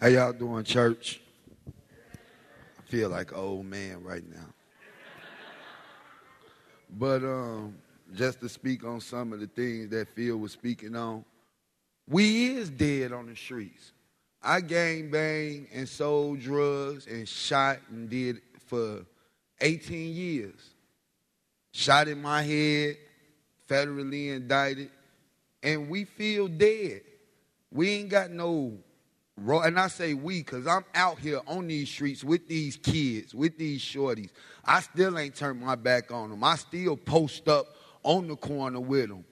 Speaker 3: How y'all doing, church? I feel like an old man right now. But um, just to speak on some of the things that Phil was speaking on, we is dead on the streets. I gang bang and sold drugs and shot and did for 18 years. Shot in my head, federally indicted, and we feel dead. We ain't got no and I say we because I'm out here on these streets with these kids, with these shorties. I still ain't turned my back on them. I still post up on the corner with them,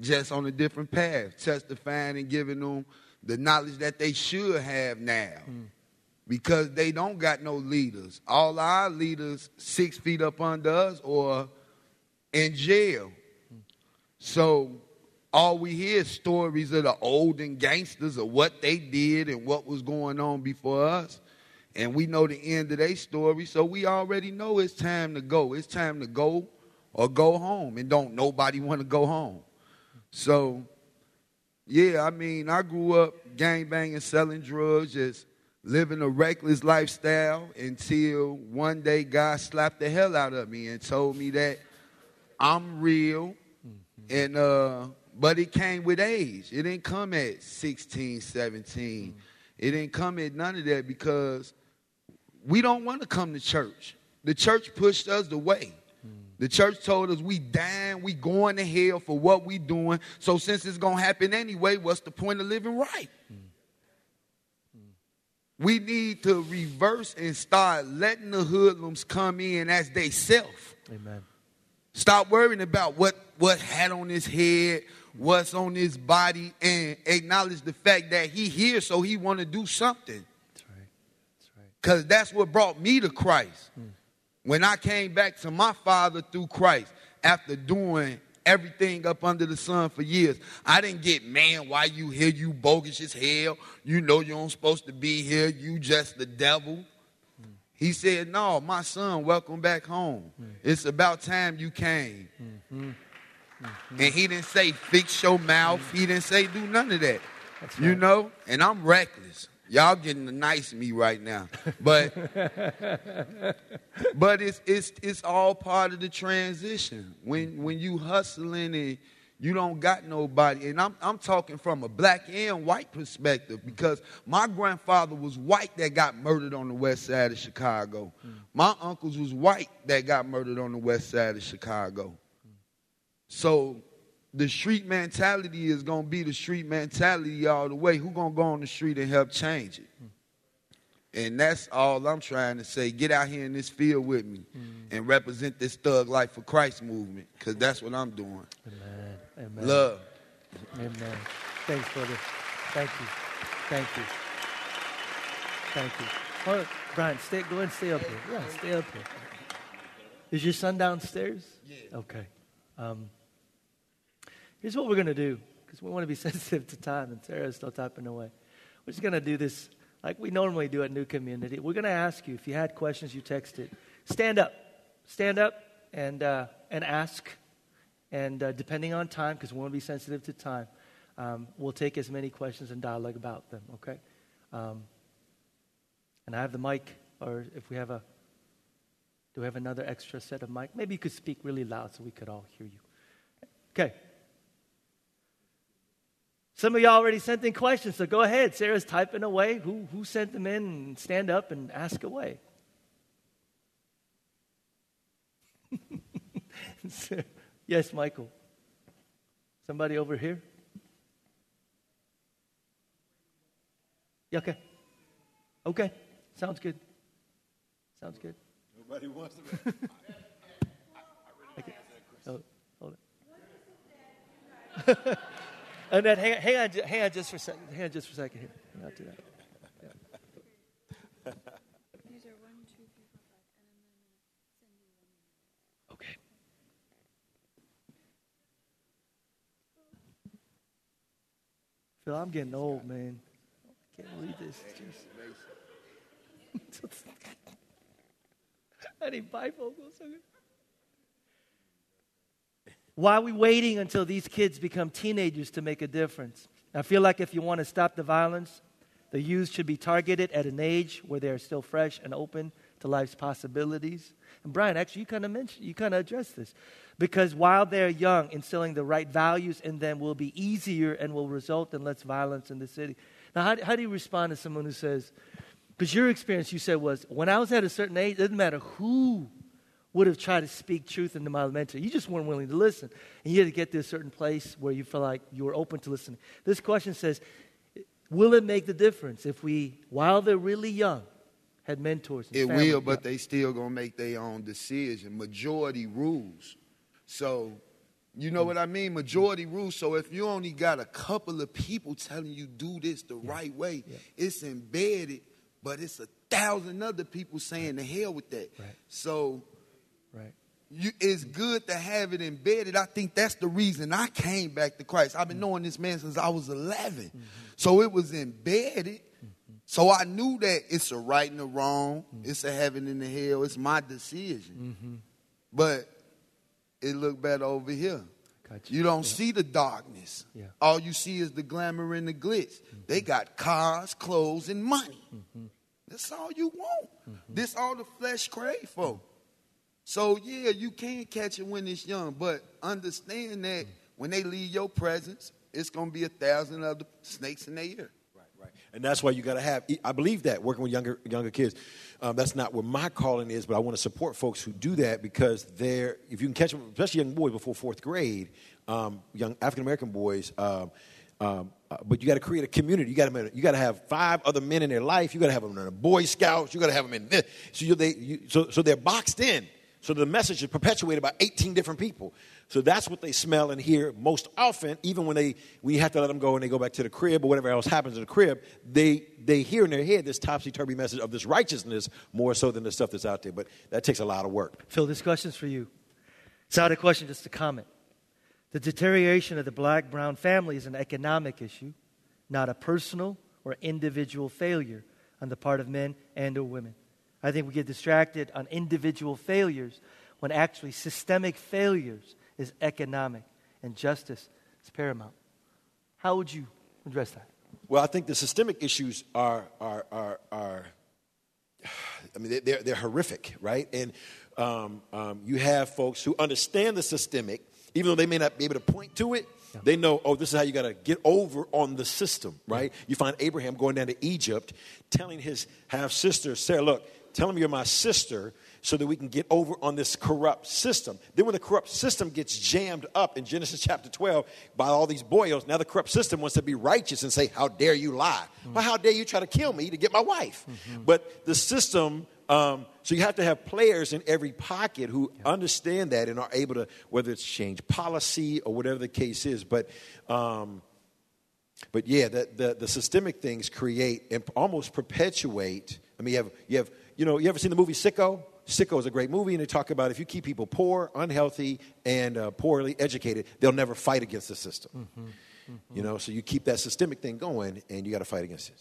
Speaker 3: just on a different path, testifying and giving them the knowledge that they should have now. Mm. Because they don't got no leaders. All our leaders six feet up under us or in jail. So all we hear is stories of the olden gangsters of what they did and what was going on before us. And we know the end of their story, so we already know it's time to go. It's time to go or go home. And don't nobody want to go home. So yeah, I mean, I grew up gang banging, selling drugs, just living a reckless lifestyle until one day God slapped the hell out of me and told me that I'm real. Mm-hmm. And uh, but it came with age. It didn't come at 16, 17. Mm-hmm. It didn't come at none of that because we don't want to come to church. The church pushed us away. The church told us we dying, we going to hell for what we doing. So since it's gonna happen anyway, what's the point of living right? We need to reverse and start letting the hoodlums come in as they self.
Speaker 1: Amen.
Speaker 3: Stop worrying about what what hat on his head, what's on his body and acknowledge the fact that he here so he want to do something
Speaker 1: That's right. That's right.
Speaker 3: because that's what brought me to christ hmm. when i came back to my father through christ after doing everything up under the sun for years i didn't get man why you here you bogus as hell you know you aren't supposed to be here you just the devil he said, No, my son, welcome back home. Mm. It's about time you came. Mm-hmm. Mm-hmm. And he didn't say, Fix your mouth. He didn't say, Do none of that. You know? And I'm reckless. Y'all getting the nice me right now. But but it's it's it's all part of the transition. When when you hustling and you don't got nobody, and I'm I'm talking from a black and white perspective because my grandfather was white that got murdered on the west side of Chicago. Mm. My uncles was white that got murdered on the west side of Chicago. So the street mentality is gonna be the street mentality all the way. Who gonna go on the street and help change it? And that's all I'm trying to say. Get out here in this field with me and represent this Thug Life for Christ movement, because that's what I'm doing.
Speaker 1: Amen. Amen.
Speaker 3: Love.
Speaker 1: Amen. Thanks, brother. Thank you. Thank you. Thank you. Oh, Brian, stay, go ahead and stay up here. Yeah, stay up here. Is your son downstairs? Yeah. Okay. Um, here's what we're going to do because we want to be sensitive to time, and Sarah's still typing away. We're just going to do this like we normally do at New Community. We're going to ask you if you had questions, you texted. Stand up. Stand up and, uh, and ask. And uh, depending on time, because we want to be sensitive to time, um, we'll take as many questions and dialogue about them, okay? Um, and I have the mic, or if we have a, do we have another extra set of mic? Maybe you could speak really loud so we could all hear you. Okay. Some of y'all already sent in questions, so go ahead. Sarah's typing away. Who, who sent them in? Stand up and ask away. yes, Michael. Somebody over here? Yeah, okay. Okay. Sounds good. Sounds good.
Speaker 2: Nobody wants to.
Speaker 1: Okay. Oh, hold it. And then hang on, hang on, hang on just for a second. Hang on just for a second here. Hang on to that.
Speaker 4: These are one, two, three, four, five, and I'm gonna send you one.
Speaker 1: Okay. Phil, I'm getting old, man. I can't believe this. Jeez. I need bifocals. Okay. Why are we waiting until these kids become teenagers to make a difference? I feel like if you want to stop the violence, the youth should be targeted at an age where they are still fresh and open to life's possibilities. And Brian, actually, you kind of mentioned, you kind of addressed this. Because while they're young, instilling the right values in them will be easier and will result in less violence in the city. Now, how, how do you respond to someone who says, because your experience, you said, was when I was at a certain age, it doesn't matter who would have tried to speak truth into my mentor. You just weren't willing to listen. And you had to get to a certain place where you felt like you were open to listening. This question says, will it make the difference if we, while they're really young, had mentors?
Speaker 3: It will, but they still gonna make their own decision. Majority rules. So, you know hmm. what I mean? Majority rules. So if you only got a couple of people telling you do this the right way, it's embedded, but it's a thousand other people saying the hell with that.
Speaker 1: Right.
Speaker 3: So
Speaker 1: Right.
Speaker 3: you, it's good to have it embedded. I think that's the reason I came back to Christ. I've been mm-hmm. knowing this man since I was 11. Mm-hmm. So it was embedded. Mm-hmm. So I knew that it's a right and a wrong, it's a heaven and a hell, it's my decision. But it looked better over here.
Speaker 1: Gotcha.
Speaker 3: You don't
Speaker 1: Yeah.
Speaker 3: see the darkness.
Speaker 1: Yeah.
Speaker 3: All you see is the glamour and the glitz. They got cars, clothes, and money. That's all you want. This all the flesh crave for. So yeah, you can catch it when it's young, but understand that when they leave your presence, it's gonna be a thousand other snakes in their ear.
Speaker 2: Right, right. And that's why you got to have. I believe that working with younger younger kids. Um, that's not where my calling is, but I want to support folks who do that because they're if you can catch them, especially young boys before fourth grade, um, young African American boys. Um, um, uh, but you got to create a community. You got to you got to have five other men in their life. You got to have them in the Boy Scouts. You got to have them in this. So you, they you, so so they're boxed in. So the message is perpetuated by 18 different people. So that's what they smell and hear most often, even when they we have to let them go and they go back to the crib or whatever else happens in the crib, they they hear in their head this topsy-turvy message of this righteousness more so than the stuff that's out there. But that takes a lot of work.
Speaker 1: Phil, this question's for you. It's not a question, just a comment. The deterioration of the black brown family is an economic issue, not a personal or individual failure on the part of men and or women. I think we get distracted on individual failures when actually systemic failures is economic and justice is paramount. How would you address that?
Speaker 2: Well, I think the systemic issues are are are, are I mean, they're, they're horrific, right? And um, um, you have folks who understand the systemic, even though they may not be able to point to it.
Speaker 1: Yeah.
Speaker 2: They know, oh, this is how you got to get over on the system, right? You find Abraham going down to Egypt, telling his half sister, Sarah, look, tell him you're my sister so that we can get over on this corrupt system. Then, when the corrupt system gets jammed up in Genesis chapter 12 by all these boils, now the corrupt system wants to be righteous and say, How dare you lie? Mm-hmm. Well, how dare you try to kill me to get my wife? Mm-hmm. But the system, um, so you have to have players in every pocket who yeah. understand that and are able to, whether it's change policy or whatever the case is. But, um, but yeah, the, the, the systemic things create and almost perpetuate. I mean, you have, you have, you know, you ever seen the movie Sicko? Sicko is a great movie, and they talk about if you keep people poor, unhealthy, and uh, poorly educated, they'll never fight against the system. Mm-hmm. Mm-hmm. You know, so you keep that systemic thing going, and you got to fight against it.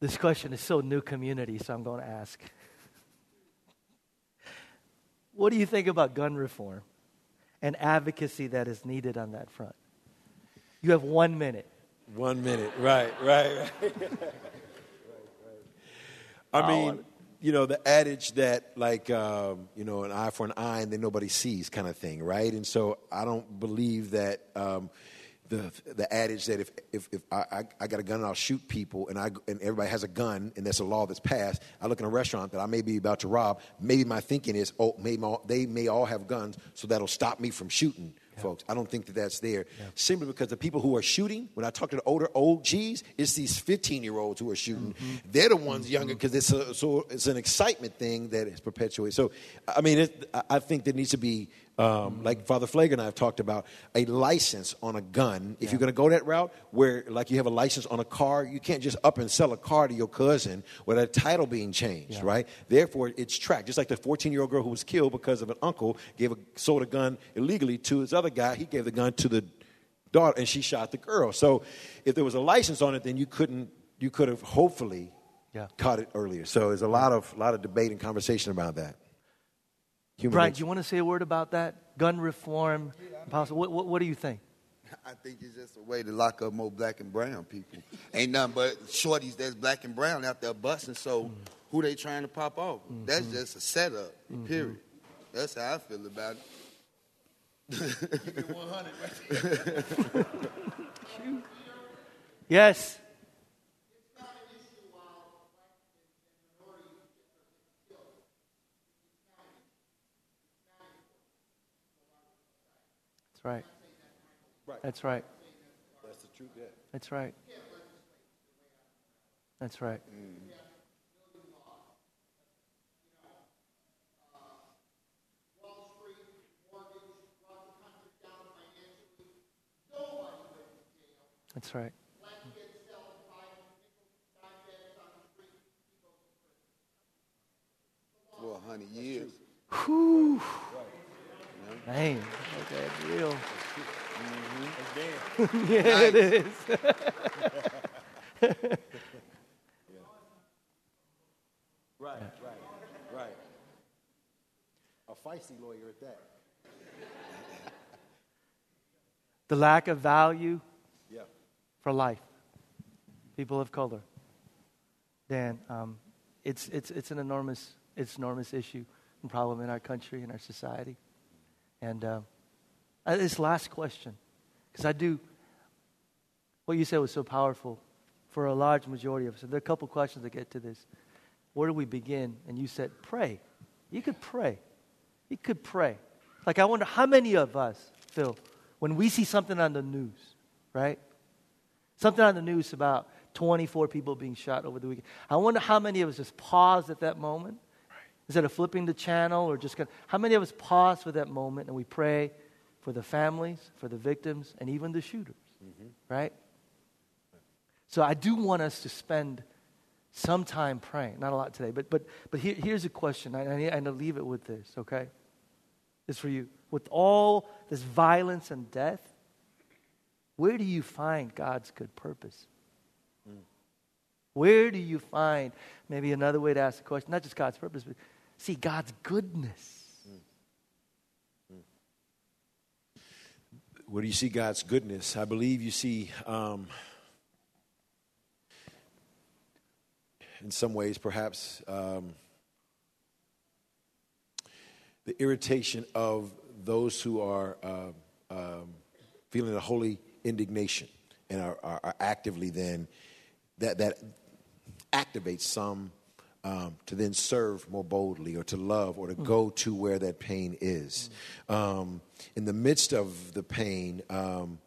Speaker 1: This question is so new community, so I'm going to ask. what do you think about gun reform and advocacy that is needed on that front? You have one minute.
Speaker 2: One minute, right, right, right. I mean, you know, the adage that, like, um, you know, an eye for an eye and then nobody sees kind of thing, right? And so I don't believe that um, the, the adage that if, if, if I, I, got a gun and I'll shoot people and, I, and everybody has a gun and that's a law that's passed, I look in a restaurant that I may be about to rob, maybe my thinking is, oh, all, they may all have guns, so that'll stop me from shooting yeah. folks. I don't think that that's there. Yeah. Simply because the people who are shooting, when I talk to the older old G's, it's these 15 year olds who are shooting. Mm-hmm. They're the ones mm-hmm. younger because it's, a, so it's an excitement thing that is perpetuated. So, I mean, it, I think there needs to be um, like Father Pfleger and I have talked about, a license on a gun. If yeah. you're going to go that route, where like you have a license on a car, you can't just up and sell a car to your cousin without a title being changed, yeah. right? Therefore, it's tracked. Just like the 14 year old girl who was killed because of an uncle gave a sold a gun illegally to his other guy. He gave the gun to the daughter, and she shot the girl. So, if there was a license on it, then you couldn't. You could have hopefully yeah. caught it earlier. So there's a lot of lot of debate and conversation about that.
Speaker 1: Human Brian, nature. do you want to say a word about that? Gun reform, possible. What, what, what, do you think?
Speaker 3: I think it's just a way to lock up more black and brown people. Ain't nothing but shorties that's black and brown out there busting. So mm. who they trying to pop off? Mm-hmm. That's just a setup. Mm-hmm. Period. That's how I feel about it. 100 right
Speaker 1: yes. right. right. That's right.
Speaker 2: That's the truth, yeah.
Speaker 1: That's right. That's right. Mm. That's right.
Speaker 3: For a hundred years.
Speaker 1: Whew. Man, okay, that's real. Mm-hmm. yeah, nice. it is.
Speaker 2: right, right, right. A feisty lawyer at that.
Speaker 1: the lack of value
Speaker 2: yeah.
Speaker 1: for life. People of color. Dan, um, it's, it's, it's an enormous, it's enormous issue and problem in our country and our society. And uh, this last question, because I do, what you said was so powerful for a large majority of us. And there are a couple questions that get to this. Where do we begin? And you said, pray. You could pray. You could pray. Like, I wonder how many of us, Phil, when we see something on the news, right? Something on the news about 24 people being shot over the weekend. I wonder how many of us just paused at that moment Instead of flipping the channel or just going, how many of us pause for that moment and we pray for the families, for the victims, and even the shooters, mm-hmm. right? So I do want us to spend some time praying. Not a lot today, but, but, but here, here's a question. I, I need, I need to leave it with this, okay? It's for you. With all this violence and death, where do you find God's good purpose? Mm. Where do you find, maybe another way to ask the question, not just God's purpose, but see God's goodness?
Speaker 2: Where do you see God's goodness? I believe you see, um, in some ways, perhaps um, the irritation of those who are uh, um, feeling a holy indignation and are, are, are actively then that that activates some um, to then serve more boldly or to love or to go to where that pain is. Um, in the midst of the pain, um,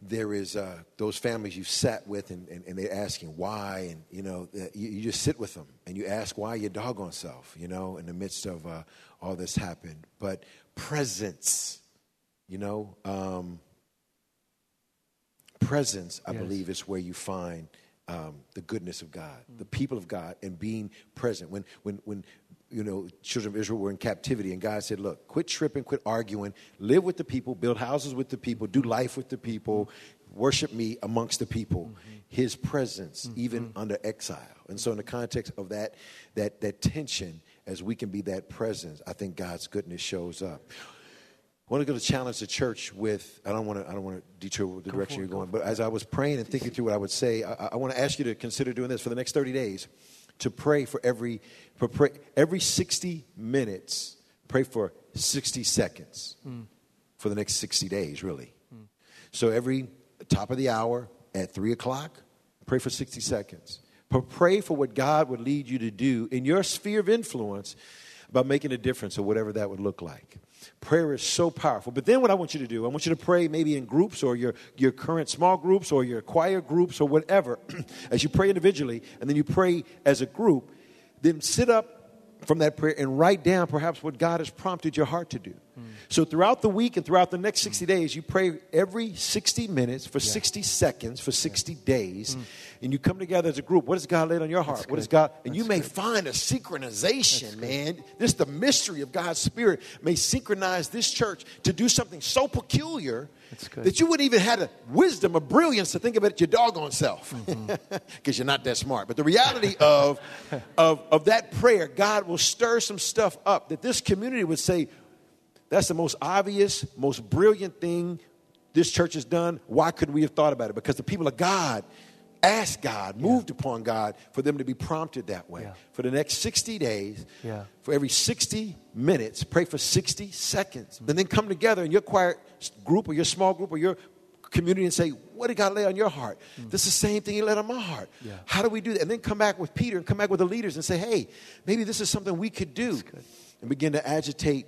Speaker 2: there is uh, those families you've sat with and, and, and, they're asking why and you know you, you, just sit with them and you ask why your doggone self you know in the midst of uh, all this happened but presence you know um, presence i
Speaker 1: Yes.
Speaker 2: believe is where you find um, the goodness of god the people of god and being present. When when when you know children of israel were in captivity and god said look quit tripping quit arguing. Live with the people build houses with the people do life with the people worship me amongst the people. His presence even under exile. And so in the context of that that that tension as we can be that presence i think god's goodness shows up I want to go to challenge the church with. I don't want to. I don't want to detour the direction
Speaker 1: for it,
Speaker 2: you're
Speaker 1: go
Speaker 2: going. But as I was praying and thinking through what I would say, I, I want to ask you to consider doing this for the next 30 days. To pray for every for pray, every 60 minutes. Pray for 60 seconds for the next 60 days, really. So every top of the hour at three o'clock, pray for 60 seconds. But pray for what God would lead you to do in your sphere of influence about making a difference or whatever that would look like. Prayer is so powerful. But then what I want you to do, I want you to pray maybe in groups or your, your current small groups or your choir groups or whatever, as you pray individually, and then you pray as a group, then sit up from that prayer and write down perhaps what God has prompted your heart to do. Hmm. So throughout the week and throughout the next 60 days, you pray every 60 minutes for 60 seconds for 60 days, hmm. And you come together as a group. What has God laid on your heart? What is
Speaker 1: good.
Speaker 2: God? And you may
Speaker 1: good.
Speaker 2: find a synchronization, man. This the mystery of God's Spirit may synchronize this church to do something so peculiar that you wouldn't even have the wisdom or brilliance to think about it your doggone self, because
Speaker 1: Mm-hmm.
Speaker 2: you're not that smart. But the reality of, of of that prayer, God will stir some stuff up that this community would say, that's the most obvious, most brilliant thing this church has done. Why couldn't we have thought about it? Because the people of God asked God, moved upon God for them to be prompted that way.
Speaker 1: Yeah.
Speaker 2: For the next 60 days,
Speaker 1: Yeah.
Speaker 2: for every 60 minutes, pray for 60 seconds. And then come together in your quiet group or your small group or your community and say, What did God lay on your heart? This is the same thing He laid on my heart.
Speaker 1: Yeah.
Speaker 2: How do we do that? And then come back with Peter and come back with the leaders and say, Hey, maybe this is something we could do. And begin to agitate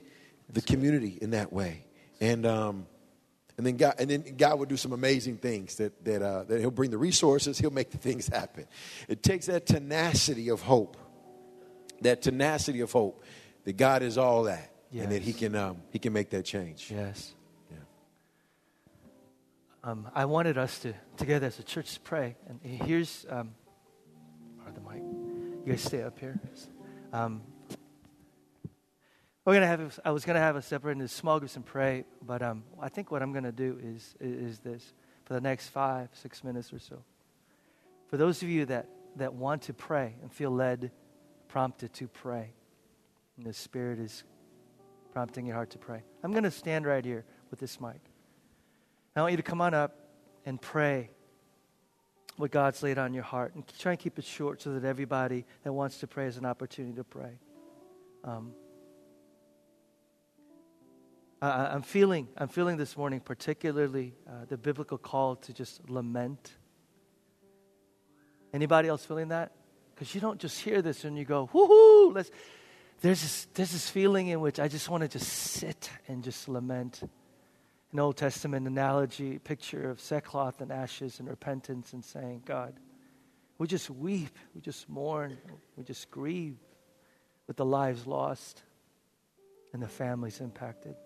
Speaker 2: the community in that way. And, um, and then God, and then God will do some amazing things that, that, uh, that He'll bring the resources, He'll make the things happen. It takes that tenacity of hope, that tenacity of hope that God is all that, and that He can, um, he can make that change.
Speaker 1: Yes.
Speaker 2: Yeah.
Speaker 1: Um, I wanted us to, together as a church, to pray. And here's, um, the mic. You guys stay up here. Um, we're gonna have. I was gonna have a separate into small groups and pray, but um, I think what I'm gonna do is is this for the next five, six minutes or so. For those of you that that want to pray and feel led, prompted to pray, and the Spirit is prompting your heart to pray. I'm gonna stand right here with this mic. I want you to come on up and pray what God's laid on your heart. And try and keep it short so that everybody that wants to pray has an opportunity to pray. Um, I, I'm feeling, I'm feeling this morning particularly uh, the biblical call to just lament. Anybody else feeling that? Because you don't just hear this and you go, woohoo, let's. There's this, there's this feeling in which I just want to just sit and just lament an Old Testament analogy, picture of sackcloth and ashes and repentance and saying, God, we just weep, we just mourn, we just grieve. with the lives lost and the families impacted.